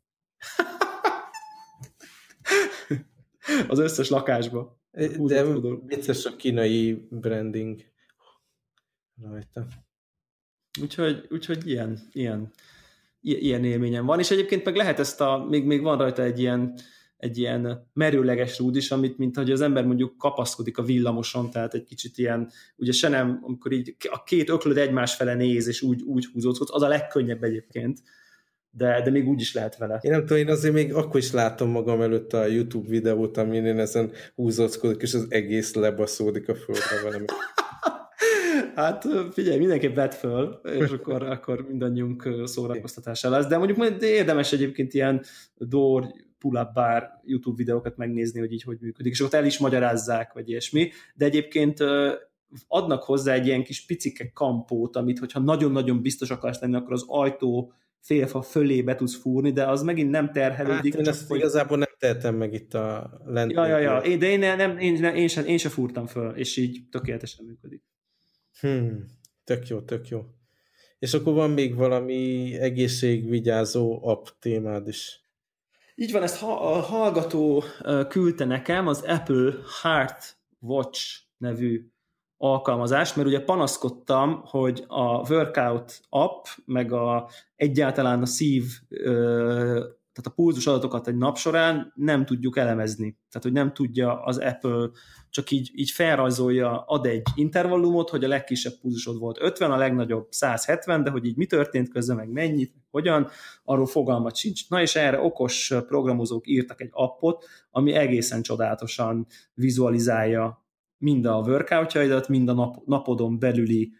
Speaker 2: az összes lakásba.
Speaker 1: De vicces a kínai branding rajta.
Speaker 2: Úgyhogy, úgyhogy ilyen, ilyen, ilyen élményem van, és egyébként meg lehet ezt a, még, még van rajta egy ilyen, egy ilyen merőleges rúd is, amit mint hogy az ember mondjuk kapaszkodik a villamoson, tehát egy kicsit ilyen, ugye se nem, amikor így a két öklöd egymás fele néz, és úgy, úgy húzódsz, az a legkönnyebb egyébként, de, de még úgy is lehet vele.
Speaker 1: Én nem tudom, én azért még akkor is látom magam előtt a YouTube videót, amin én ezen húzóckodok, és az egész lebaszódik a földre velem.
Speaker 2: Hát figyelj, mindenképp vett föl, és akkor, akkor mindannyiunk szórakoztatása lesz. De mondjuk érdemes egyébként ilyen door, pull-up bar YouTube videókat megnézni, hogy így hogy működik, és ott el is magyarázzák, vagy ilyesmi. De egyébként adnak hozzá egy ilyen kis picike kampót, amit hogyha nagyon-nagyon biztos akarsz lenni, akkor az ajtó félfa fölé be tudsz fúrni, de az megint nem terhelődik. Hát
Speaker 1: én ezt hogy... igazából nem tehetem meg itt a lent.
Speaker 2: Ja, ja, ja. Én, de én, nem, én, én, sem, én sem fúrtam föl, és így tökéletesen működik.
Speaker 1: Hmm. Tök jó, tök jó. És akkor van még valami egészségvigyázó app témád is.
Speaker 2: Így van, ezt a hallgató küldte nekem, az Apple Heart Watch nevű alkalmazás, mert ugye panaszkodtam, hogy a workout app, meg a, egyáltalán a szív, tehát a pulzus adatokat egy nap során nem tudjuk elemezni. Tehát, hogy nem tudja az Apple csak így, így felrajzolja, ad egy intervallumot, hogy a legkisebb pulzusod volt 50, a legnagyobb 170, de hogy így mi történt közben, meg mennyit, hogyan, arról fogalmat sincs. Na és erre okos programozók írtak egy appot, ami egészen csodálatosan vizualizálja mind a workoutjaidat, mind a nap, napodon belüli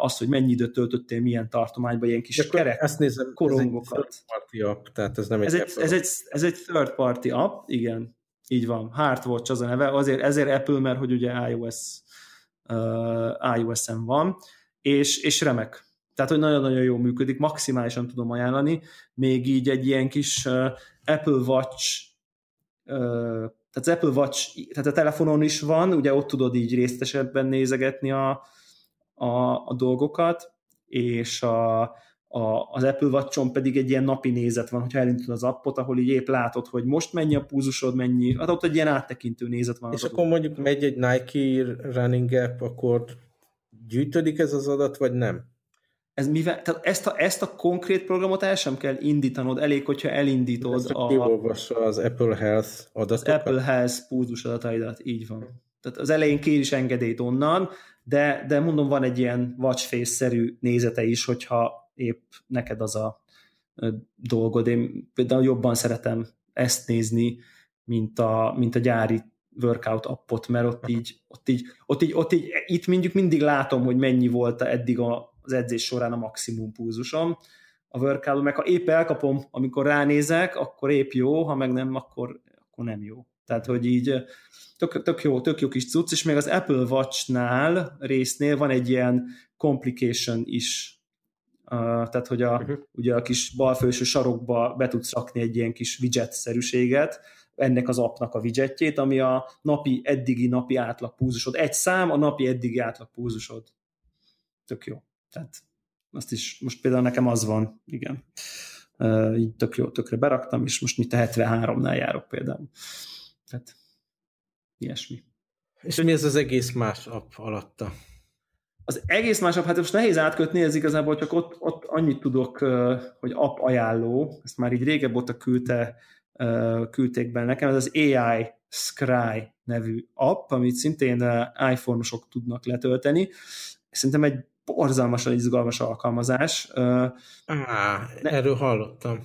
Speaker 2: az, hogy mennyi időt töltöttél milyen tartományban, ilyen kis kerek
Speaker 1: ezt nézem, korongokat. Ez egy party app, tehát ez nem egy
Speaker 2: ez egy, ez, egy, ez egy third party app, igen, így van, Heartwatch az a neve, azért, ezért Apple, mert hogy ugye iOS, uh, iOS-en van, és, és remek. Tehát, hogy nagyon-nagyon jól működik, maximálisan tudom ajánlani, még így egy ilyen kis uh, Apple Watch uh, tehát az Apple Watch, tehát a telefonon is van, ugye ott tudod így részesebben nézegetni a, a, a dolgokat, és a, a, az Apple Watch-on pedig egy ilyen napi nézet van, hogyha elindítod az appot, ahol így épp látod, hogy most mennyi a púzusod, mennyi, hát ott egy ilyen áttekintő nézet van.
Speaker 1: És akkor mondjuk megy egy Nike running app, akkor gyűjtődik ez az adat, vagy nem?
Speaker 2: Ez mivel, tehát ezt, a, ezt a konkrét programot el sem kell indítanod, elég, hogyha elindítod ez
Speaker 1: a... az Apple Health adatokat?
Speaker 2: Az Apple Health púzus adataidat, így van. Tehát az elején kér is engedélyt onnan, de, de mondom, van egy ilyen watchface-szerű nézete is, hogyha épp neked az a dolgod. Én például jobban szeretem ezt nézni, mint a, mint a gyári workout appot, mert ott így, ott így, ott így, ott így, itt mondjuk mindig látom, hogy mennyi volt eddig az edzés során a maximum pulzusom a workout, meg ha épp elkapom, amikor ránézek, akkor épp jó, ha meg nem, akkor, akkor nem jó. Tehát, hogy így tök, tök, jó, tök jó kis cucc, és még az Apple Watch-nál résznél van egy ilyen complication is, uh, tehát, hogy a, uh-huh. ugye a kis balfőső sarokba be tudsz rakni egy ilyen kis widget-szerűséget, ennek az appnak a widgetjét, ami a napi, eddigi napi átlagpúzusod. Egy szám a napi eddigi átlagpúzusod. Tök jó. Tehát azt is, most például nekem az van, igen. Így tök jó, tökre beraktam, és most mit a 73-nál járok például. Tehát ilyesmi.
Speaker 1: És mi ez az egész más app alatta?
Speaker 2: Az egész más app, hát most nehéz átkötni, ez igazából csak ott, ott annyit tudok, hogy app ajánló, ezt már így régebb óta küldte, küldték be nekem, ez az AI Scry nevű app, amit szintén iPhone-osok tudnak letölteni. Szerintem egy borzalmasan izgalmas alkalmazás.
Speaker 1: Á, erről hallottam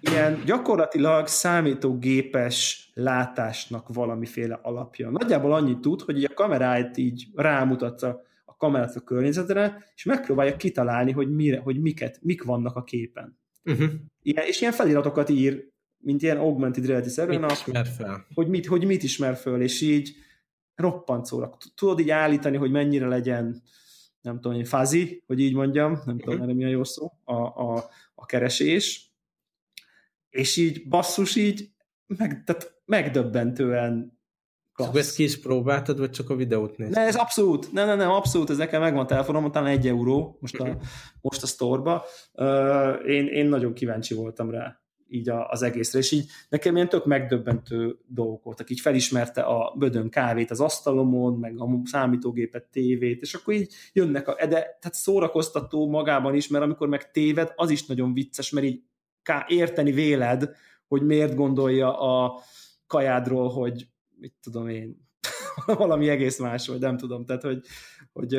Speaker 2: ilyen gyakorlatilag számítógépes látásnak valamiféle alapja. Nagyjából annyit tud, hogy a kameráit így rámutatsz a, a kamerát a környezetre, és megpróbálja kitalálni, hogy, mire, hogy miket, mik vannak a képen. Uh-huh. Ilyen, és ilyen feliratokat ír, mint ilyen augmented reality szerűen,
Speaker 1: mit ismer fel.
Speaker 2: Hogy mit, hogy mit ismer föl, és így roppant szóra. Tudod így állítani, hogy mennyire legyen nem tudom, fuzzy, hogy így mondjam, nem tudom, erre mi a jó szó, a, a, a keresés, és így basszus így meg, tehát megdöbbentően
Speaker 1: klassz. Csak ezt ki is próbáltad, vagy csak a videót nézted?
Speaker 2: Ne, ez abszolút, nem, nem, nem, abszolút, ez nekem megvan a telefonom, talán egy euró most a, most a sztorba. Uh, én, én nagyon kíváncsi voltam rá így az egészre, és így nekem ilyen tök megdöbbentő dolgok voltak, így felismerte a bödön kávét az asztalomon, meg a számítógépet, tévét, és akkor így jönnek a, de tehát szórakoztató magában is, mert amikor meg téved, az is nagyon vicces, mert így érteni véled, hogy miért gondolja a kajádról, hogy mit tudom én, valami egész más, vagy nem tudom, tehát hogy, hogy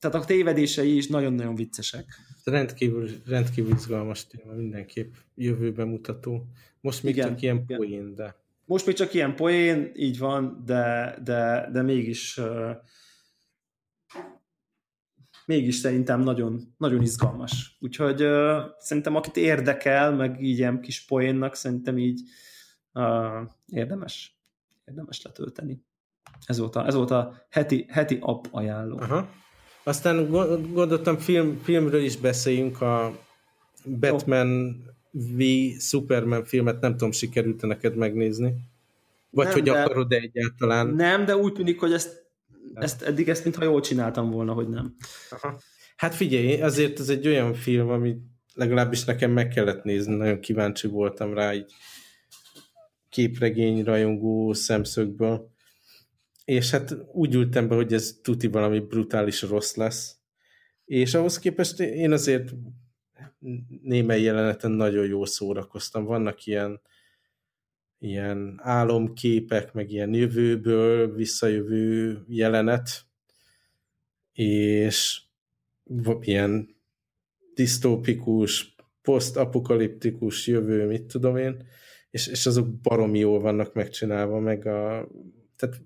Speaker 2: tehát a tévedései is nagyon-nagyon viccesek.
Speaker 1: Rendkívül, rendkívül izgalmas téma, mindenképp jövőben mutató. Most még igen, csak ilyen igen. poén, de...
Speaker 2: Most még csak ilyen poén, így van, de, de, de mégis mégis szerintem nagyon, nagyon izgalmas. Úgyhogy uh, szerintem akit érdekel, meg így ilyen kis poénnak, szerintem így uh, érdemes, érdemes letölteni. Ez volt a, ez volt a heti, heti app ajánló. Aha.
Speaker 1: Aztán gondoltam, film, filmről is beszéljünk, a Batman V Superman filmet, nem tudom, sikerült neked megnézni? Vagy nem, hogy de, akarod-e egyáltalán?
Speaker 2: Nem, de úgy tűnik, hogy ezt ezt, eddig ezt mintha jól csináltam volna, hogy nem.
Speaker 1: Aha. Hát figyelj, azért ez egy olyan film, ami legalábbis nekem meg kellett nézni, nagyon kíváncsi voltam rá, így képregény rajongó szemszögből. És hát úgy ültem be, hogy ez tuti valami brutális rossz lesz. És ahhoz képest én azért némely jeleneten nagyon jól szórakoztam. Vannak ilyen ilyen álomképek, meg ilyen jövőből visszajövő jelenet, és ilyen disztópikus, posztapokaliptikus jövő, mit tudom én, és, és azok baromi jól vannak megcsinálva, meg a, tehát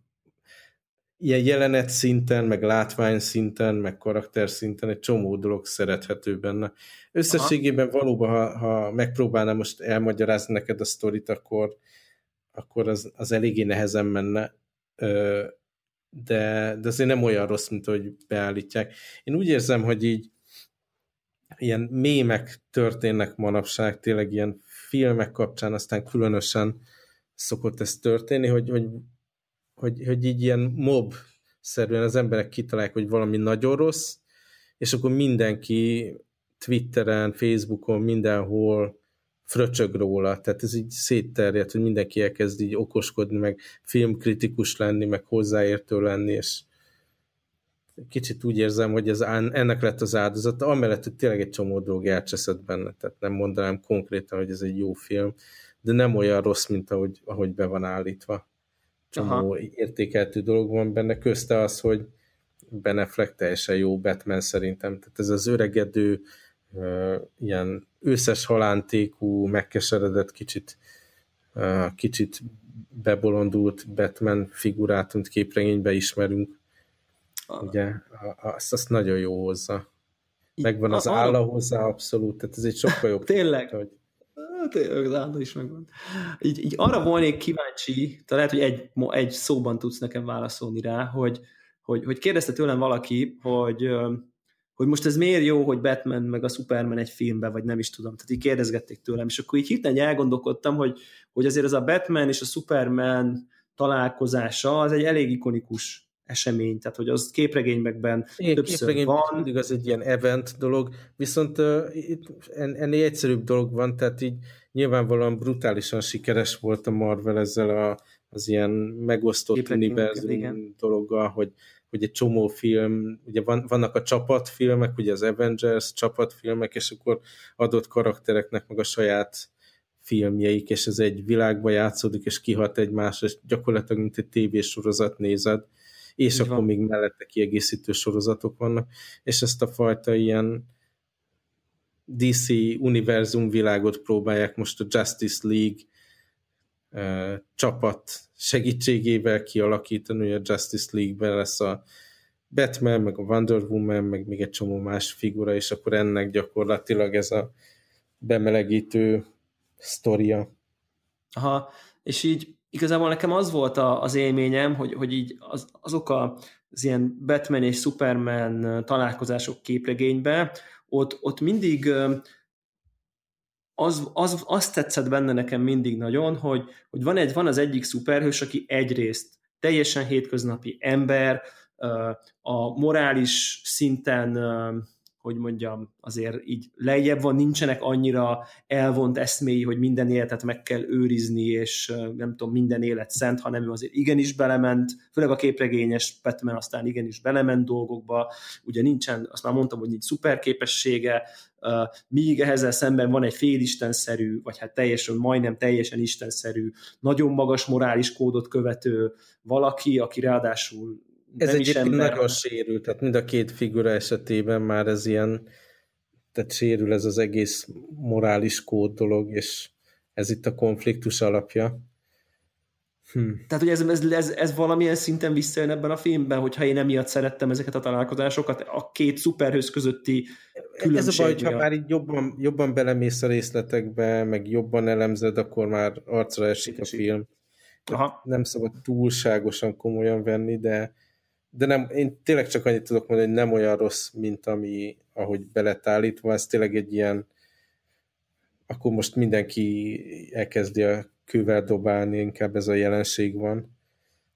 Speaker 1: ilyen jelenet szinten, meg látvány szinten, meg karakter szinten egy csomó dolog szerethető benne. Összességében Aha. valóban, ha, ha megpróbálnám most elmagyarázni neked a sztorit, akkor, akkor az, az eléggé nehezen menne, de, de azért nem olyan rossz, mint hogy beállítják. Én úgy érzem, hogy így ilyen mémek történnek manapság, tényleg ilyen filmek kapcsán, aztán különösen szokott ez történni, hogy, hogy, hogy, hogy így ilyen mob szerűen az emberek kitalálják, hogy valami nagyon rossz, és akkor mindenki Twitteren, Facebookon, mindenhol fröcsög róla, tehát ez így szétterjedt, hogy mindenki elkezd így okoskodni, meg filmkritikus lenni, meg hozzáértő lenni, és kicsit úgy érzem, hogy ez ennek lett az áldozata, amellett, hogy tényleg egy csomó dolog elcseszett benne, tehát nem mondanám konkrétan, hogy ez egy jó film, de nem olyan rossz, mint ahogy, ahogy be van állítva. Csomó Aha. értékeltű dolog van benne, közte az, hogy Ben Affleck teljesen jó Batman szerintem, tehát ez az öregedő, ilyen őszes halántékú, megkeseredett, kicsit kicsit bebolondult Batman figurát, amit képregényben ismerünk, Ugye, azt, azt nagyon jó hozzá. Megvan az álla hozzá abszolút, tehát ez egy sokkal jobb.
Speaker 2: Tényleg? Hogy... Az álla is megvan. Így, így arra volnék kíváncsi, talán lehet, hogy egy, egy szóban tudsz nekem válaszolni rá, hogy, hogy, hogy kérdezte tőlem valaki, hogy, hogy most ez miért jó, hogy Batman meg a Superman egy filmben, vagy nem is tudom. Tehát így kérdezgették tőlem, és akkor így hirtelen elgondolkodtam, hogy, hogy azért az a Batman és a Superman találkozása az egy elég ikonikus esemény, tehát hogy az képregényekben
Speaker 1: Igen, többször képregény van. Mindig az egy ilyen event dolog, viszont uh, itt ennél egyszerűbb dolog van, tehát így nyilvánvalóan brutálisan sikeres volt a Marvel ezzel a, az ilyen megosztott univerzum dologgal, hogy, hogy egy csomó film, ugye van, vannak a csapatfilmek, ugye az Avengers csapatfilmek, és akkor adott karaktereknek meg a saját filmjeik, és ez egy világba játszódik, és kihat egymásra, és gyakorlatilag mint egy tévésorozat nézed, és Így akkor van. még mellette kiegészítő sorozatok vannak, és ezt a fajta ilyen DC univerzum világot próbálják most a Justice League uh, csapat segítségével kialakítani, hogy a Justice League-ben lesz a Batman, meg a Wonder Woman, meg még egy csomó más figura, és akkor ennek gyakorlatilag ez a bemelegítő sztoria.
Speaker 2: Aha, és így igazából nekem az volt a, az élményem, hogy, hogy így az, azok a, az ilyen Batman és Superman találkozások képregénybe, ott, ott mindig az, az, azt tetszett benne nekem mindig nagyon, hogy, hogy van, egy, van az egyik szuperhős, aki egyrészt teljesen hétköznapi ember, a morális szinten hogy mondjam, azért így lejjebb van, nincsenek annyira elvont eszméi, hogy minden életet meg kell őrizni, és nem tudom, minden élet szent, hanem ő azért igenis belement, főleg a képregényes Batman aztán igenis belement dolgokba, ugye nincsen, azt már mondtam, hogy nincs szuperképessége, míg ehhez szemben van egy félistenszerű, vagy hát teljesen, majdnem teljesen istenszerű, nagyon magas morális kódot követő valaki, aki ráadásul
Speaker 1: ez nem ember, nagyon sérül, tehát mind a két figura esetében már ez ilyen, tehát sérül ez az egész morális kód dolog, és ez itt a konfliktus alapja.
Speaker 2: Hm. Tehát, hogy ez, ez, ez, ez valamilyen szinten visszajön ebben a filmben, hogyha én emiatt szerettem ezeket a találkozásokat, a két szuperhőz közötti különbség.
Speaker 1: Ez a baj, hogyha már így jobban, jobban belemész a részletekbe, meg jobban elemzed, akkor már arcra esik a film. Aha. Nem szabad túlságosan komolyan venni, de de nem, én tényleg csak annyit tudok mondani, hogy nem olyan rossz, mint ami, ahogy belett állítva, ez tényleg egy ilyen, akkor most mindenki elkezdi a kővel dobálni, inkább ez a jelenség van.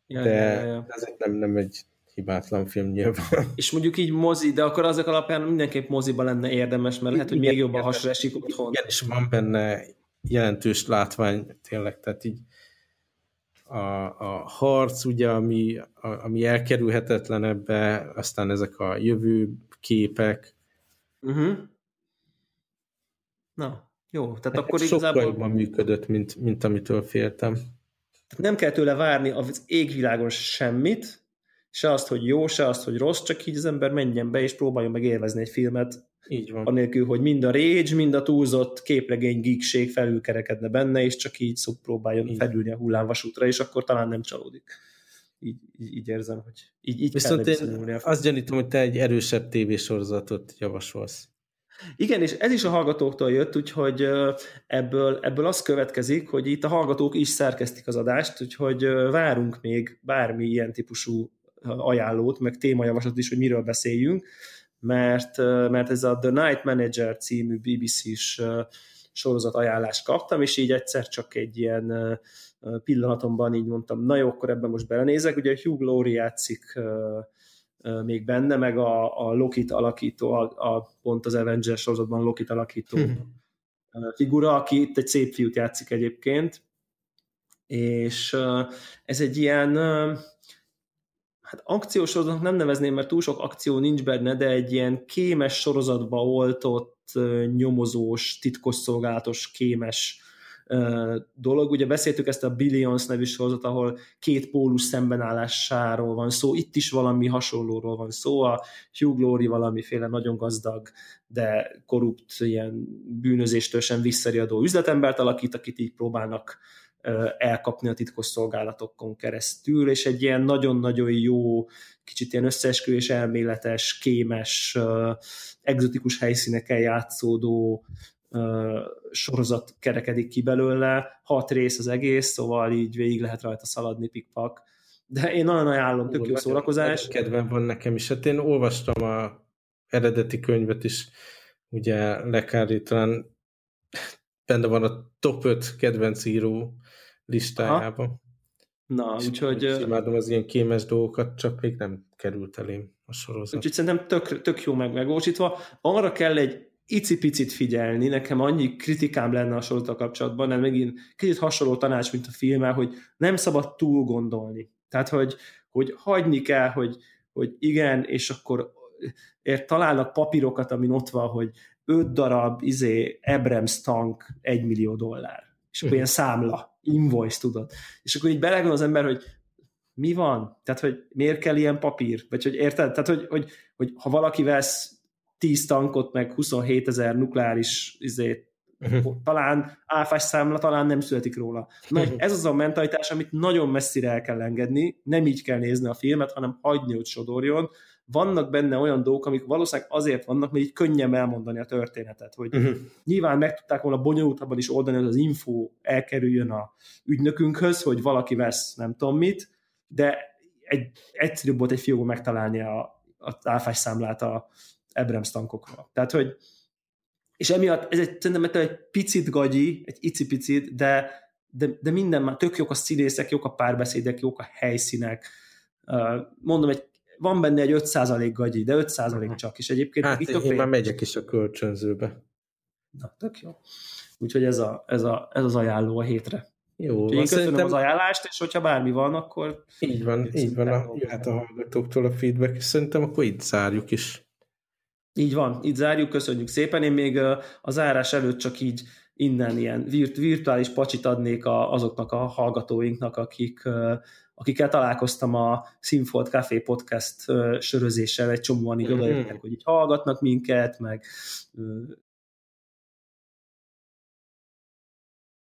Speaker 1: Ja, de ja, ja. ez nem, nem egy hibátlan film nyilván.
Speaker 2: És mondjuk így mozi, de akkor azok alapján mindenképp moziba lenne érdemes, mert lehet, hogy még jobban hasra esik otthon.
Speaker 1: Igen, és van benne jelentős látvány tényleg, tehát így a, a harc, ugye, ami, a, ami elkerülhetetlen ebbe, aztán ezek a jövő képek.
Speaker 2: Uh-huh. Na, jó, tehát
Speaker 1: Ez
Speaker 2: akkor
Speaker 1: sokkal igazából... jobban működött, mint, mint amitől féltem.
Speaker 2: Nem kell tőle várni az égvilágon semmit, se azt, hogy jó, se azt, hogy rossz, csak így az ember menjen be és próbáljon meg élvezni egy filmet
Speaker 1: így van.
Speaker 2: Anélkül, hogy mind a rage, mind a túlzott képregény geekség felülkerekedne benne, és csak így szok próbáljon így. felülni a hullámvasútra, és akkor talán nem csalódik. így, így, így érzem, hogy így, így
Speaker 1: Viszont én azt gyanítom, hogy te egy erősebb tévésorozatot javasolsz.
Speaker 2: Igen, és ez is a hallgatóktól jött, úgyhogy ebből, ebből az következik, hogy itt a hallgatók is szerkesztik az adást, úgyhogy várunk még bármi ilyen típusú ajánlót, meg témajavaslat is, hogy miről beszéljünk, mert, mert ez a The Night Manager című BBC-s sorozat ajánlást kaptam, és így egyszer csak egy ilyen pillanatomban így mondtam, na jó, akkor ebben most belenézek. Ugye Hugh Laurie játszik még benne, meg a, a Lokit alakító, a, a, pont az Avengers sorozatban Lokit alakító hmm. figura, aki itt egy szép fiút játszik egyébként, és ez egy ilyen hát akciós sorozatnak nem nevezném, mert túl sok akció nincs benne, de egy ilyen kémes sorozatba oltott, nyomozós, titkosszolgálatos, kémes dolog. Ugye beszéltük ezt a Billions nevű sorozat, ahol két pólus szembenállásáról van szó, itt is valami hasonlóról van szó, a Hugh Laurie valamiféle nagyon gazdag, de korrupt, ilyen bűnözéstől sem visszariadó üzletembert alakít, akit így próbálnak elkapni a titkos szolgálatokon keresztül, és egy ilyen nagyon-nagyon jó, kicsit ilyen összeesküvés elméletes, kémes, egzotikus helyszíneken játszódó sorozat kerekedik ki belőle, hat rész az egész, szóval így végig lehet rajta szaladni pikpak. De én nagyon ajánlom, tök jó szórakozás.
Speaker 1: Kedvem van nekem is. Hát én olvastam a eredeti könyvet is, ugye Lekári talán benne van a top 5 kedvenc író listájában. Aha.
Speaker 2: Na, és úgyhogy...
Speaker 1: Imádom az ilyen kémes dolgokat, csak még nem került elém a sorozat.
Speaker 2: Úgyhogy szerintem tök, tök jó meg megósítva. Arra kell egy icipicit figyelni, nekem annyi kritikám lenne a sorozata kapcsolatban, nem megint kicsit hasonló tanács, mint a filmmel, hogy nem szabad túl gondolni. Tehát, hogy, hogy hagyni kell, hogy, hogy igen, és akkor ért találnak papírokat, amin ott van, hogy öt darab izé, Abrams tank egy millió dollár. És akkor ilyen számla, invoice, tudod. És akkor így belegond az ember, hogy mi van? Tehát, hogy miért kell ilyen papír? Vagy hogy érted? Tehát, hogy, hogy, hogy ha valaki vesz 10 tankot, meg 27 ezer nukleáris izét, uh-huh. talán áfás számla, talán nem születik róla. Na, uh-huh. ez az a mentalitás, amit nagyon messzire el kell engedni, nem így kell nézni a filmet, hanem hagyni, hogy sodorjon. Vannak benne olyan dolgok, amik valószínűleg azért vannak, mert így könnyebb elmondani a történetet, hogy uh-huh. nyilván meg tudták volna bonyolultabban is oldani, hogy az info elkerüljön a ügynökünkhöz, hogy valaki vesz nem tudom mit, de egy, egyszerűbb volt egy fiókban megtalálni a, a áfás számlát a, Abrams tankokról. Tehát, hogy és emiatt ez egy, szerintem egy picit gagyi, egy icipicit, de, de, de minden már tök jók a színészek, jók a párbeszédek, jók a helyszínek. Mondom, egy, van benne egy 5% gagyi, de 5% csak, és egyébként
Speaker 1: hát, itt én már megyek is a kölcsönzőbe.
Speaker 2: Na, tök jó. Úgyhogy ez, a, ez, a, ez az ajánló a hétre.
Speaker 1: Jó,
Speaker 2: Úgyhogy én köszönöm szerintem... az ajánlást, és hogyha bármi van, akkor...
Speaker 1: Így van, így van, a, jöhet a hallgatóktól a feedback, és szerintem akkor itt zárjuk is.
Speaker 2: Így van, itt zárjuk, köszönjük szépen. Én még a zárás előtt csak így innen ilyen virt, virtuális pacsit adnék a, azoknak a hallgatóinknak, akik, akikkel találkoztam a Sinfold Café podcast sörözéssel, egy csomóan így mm-hmm. odajöttek, hogy így hallgatnak minket, meg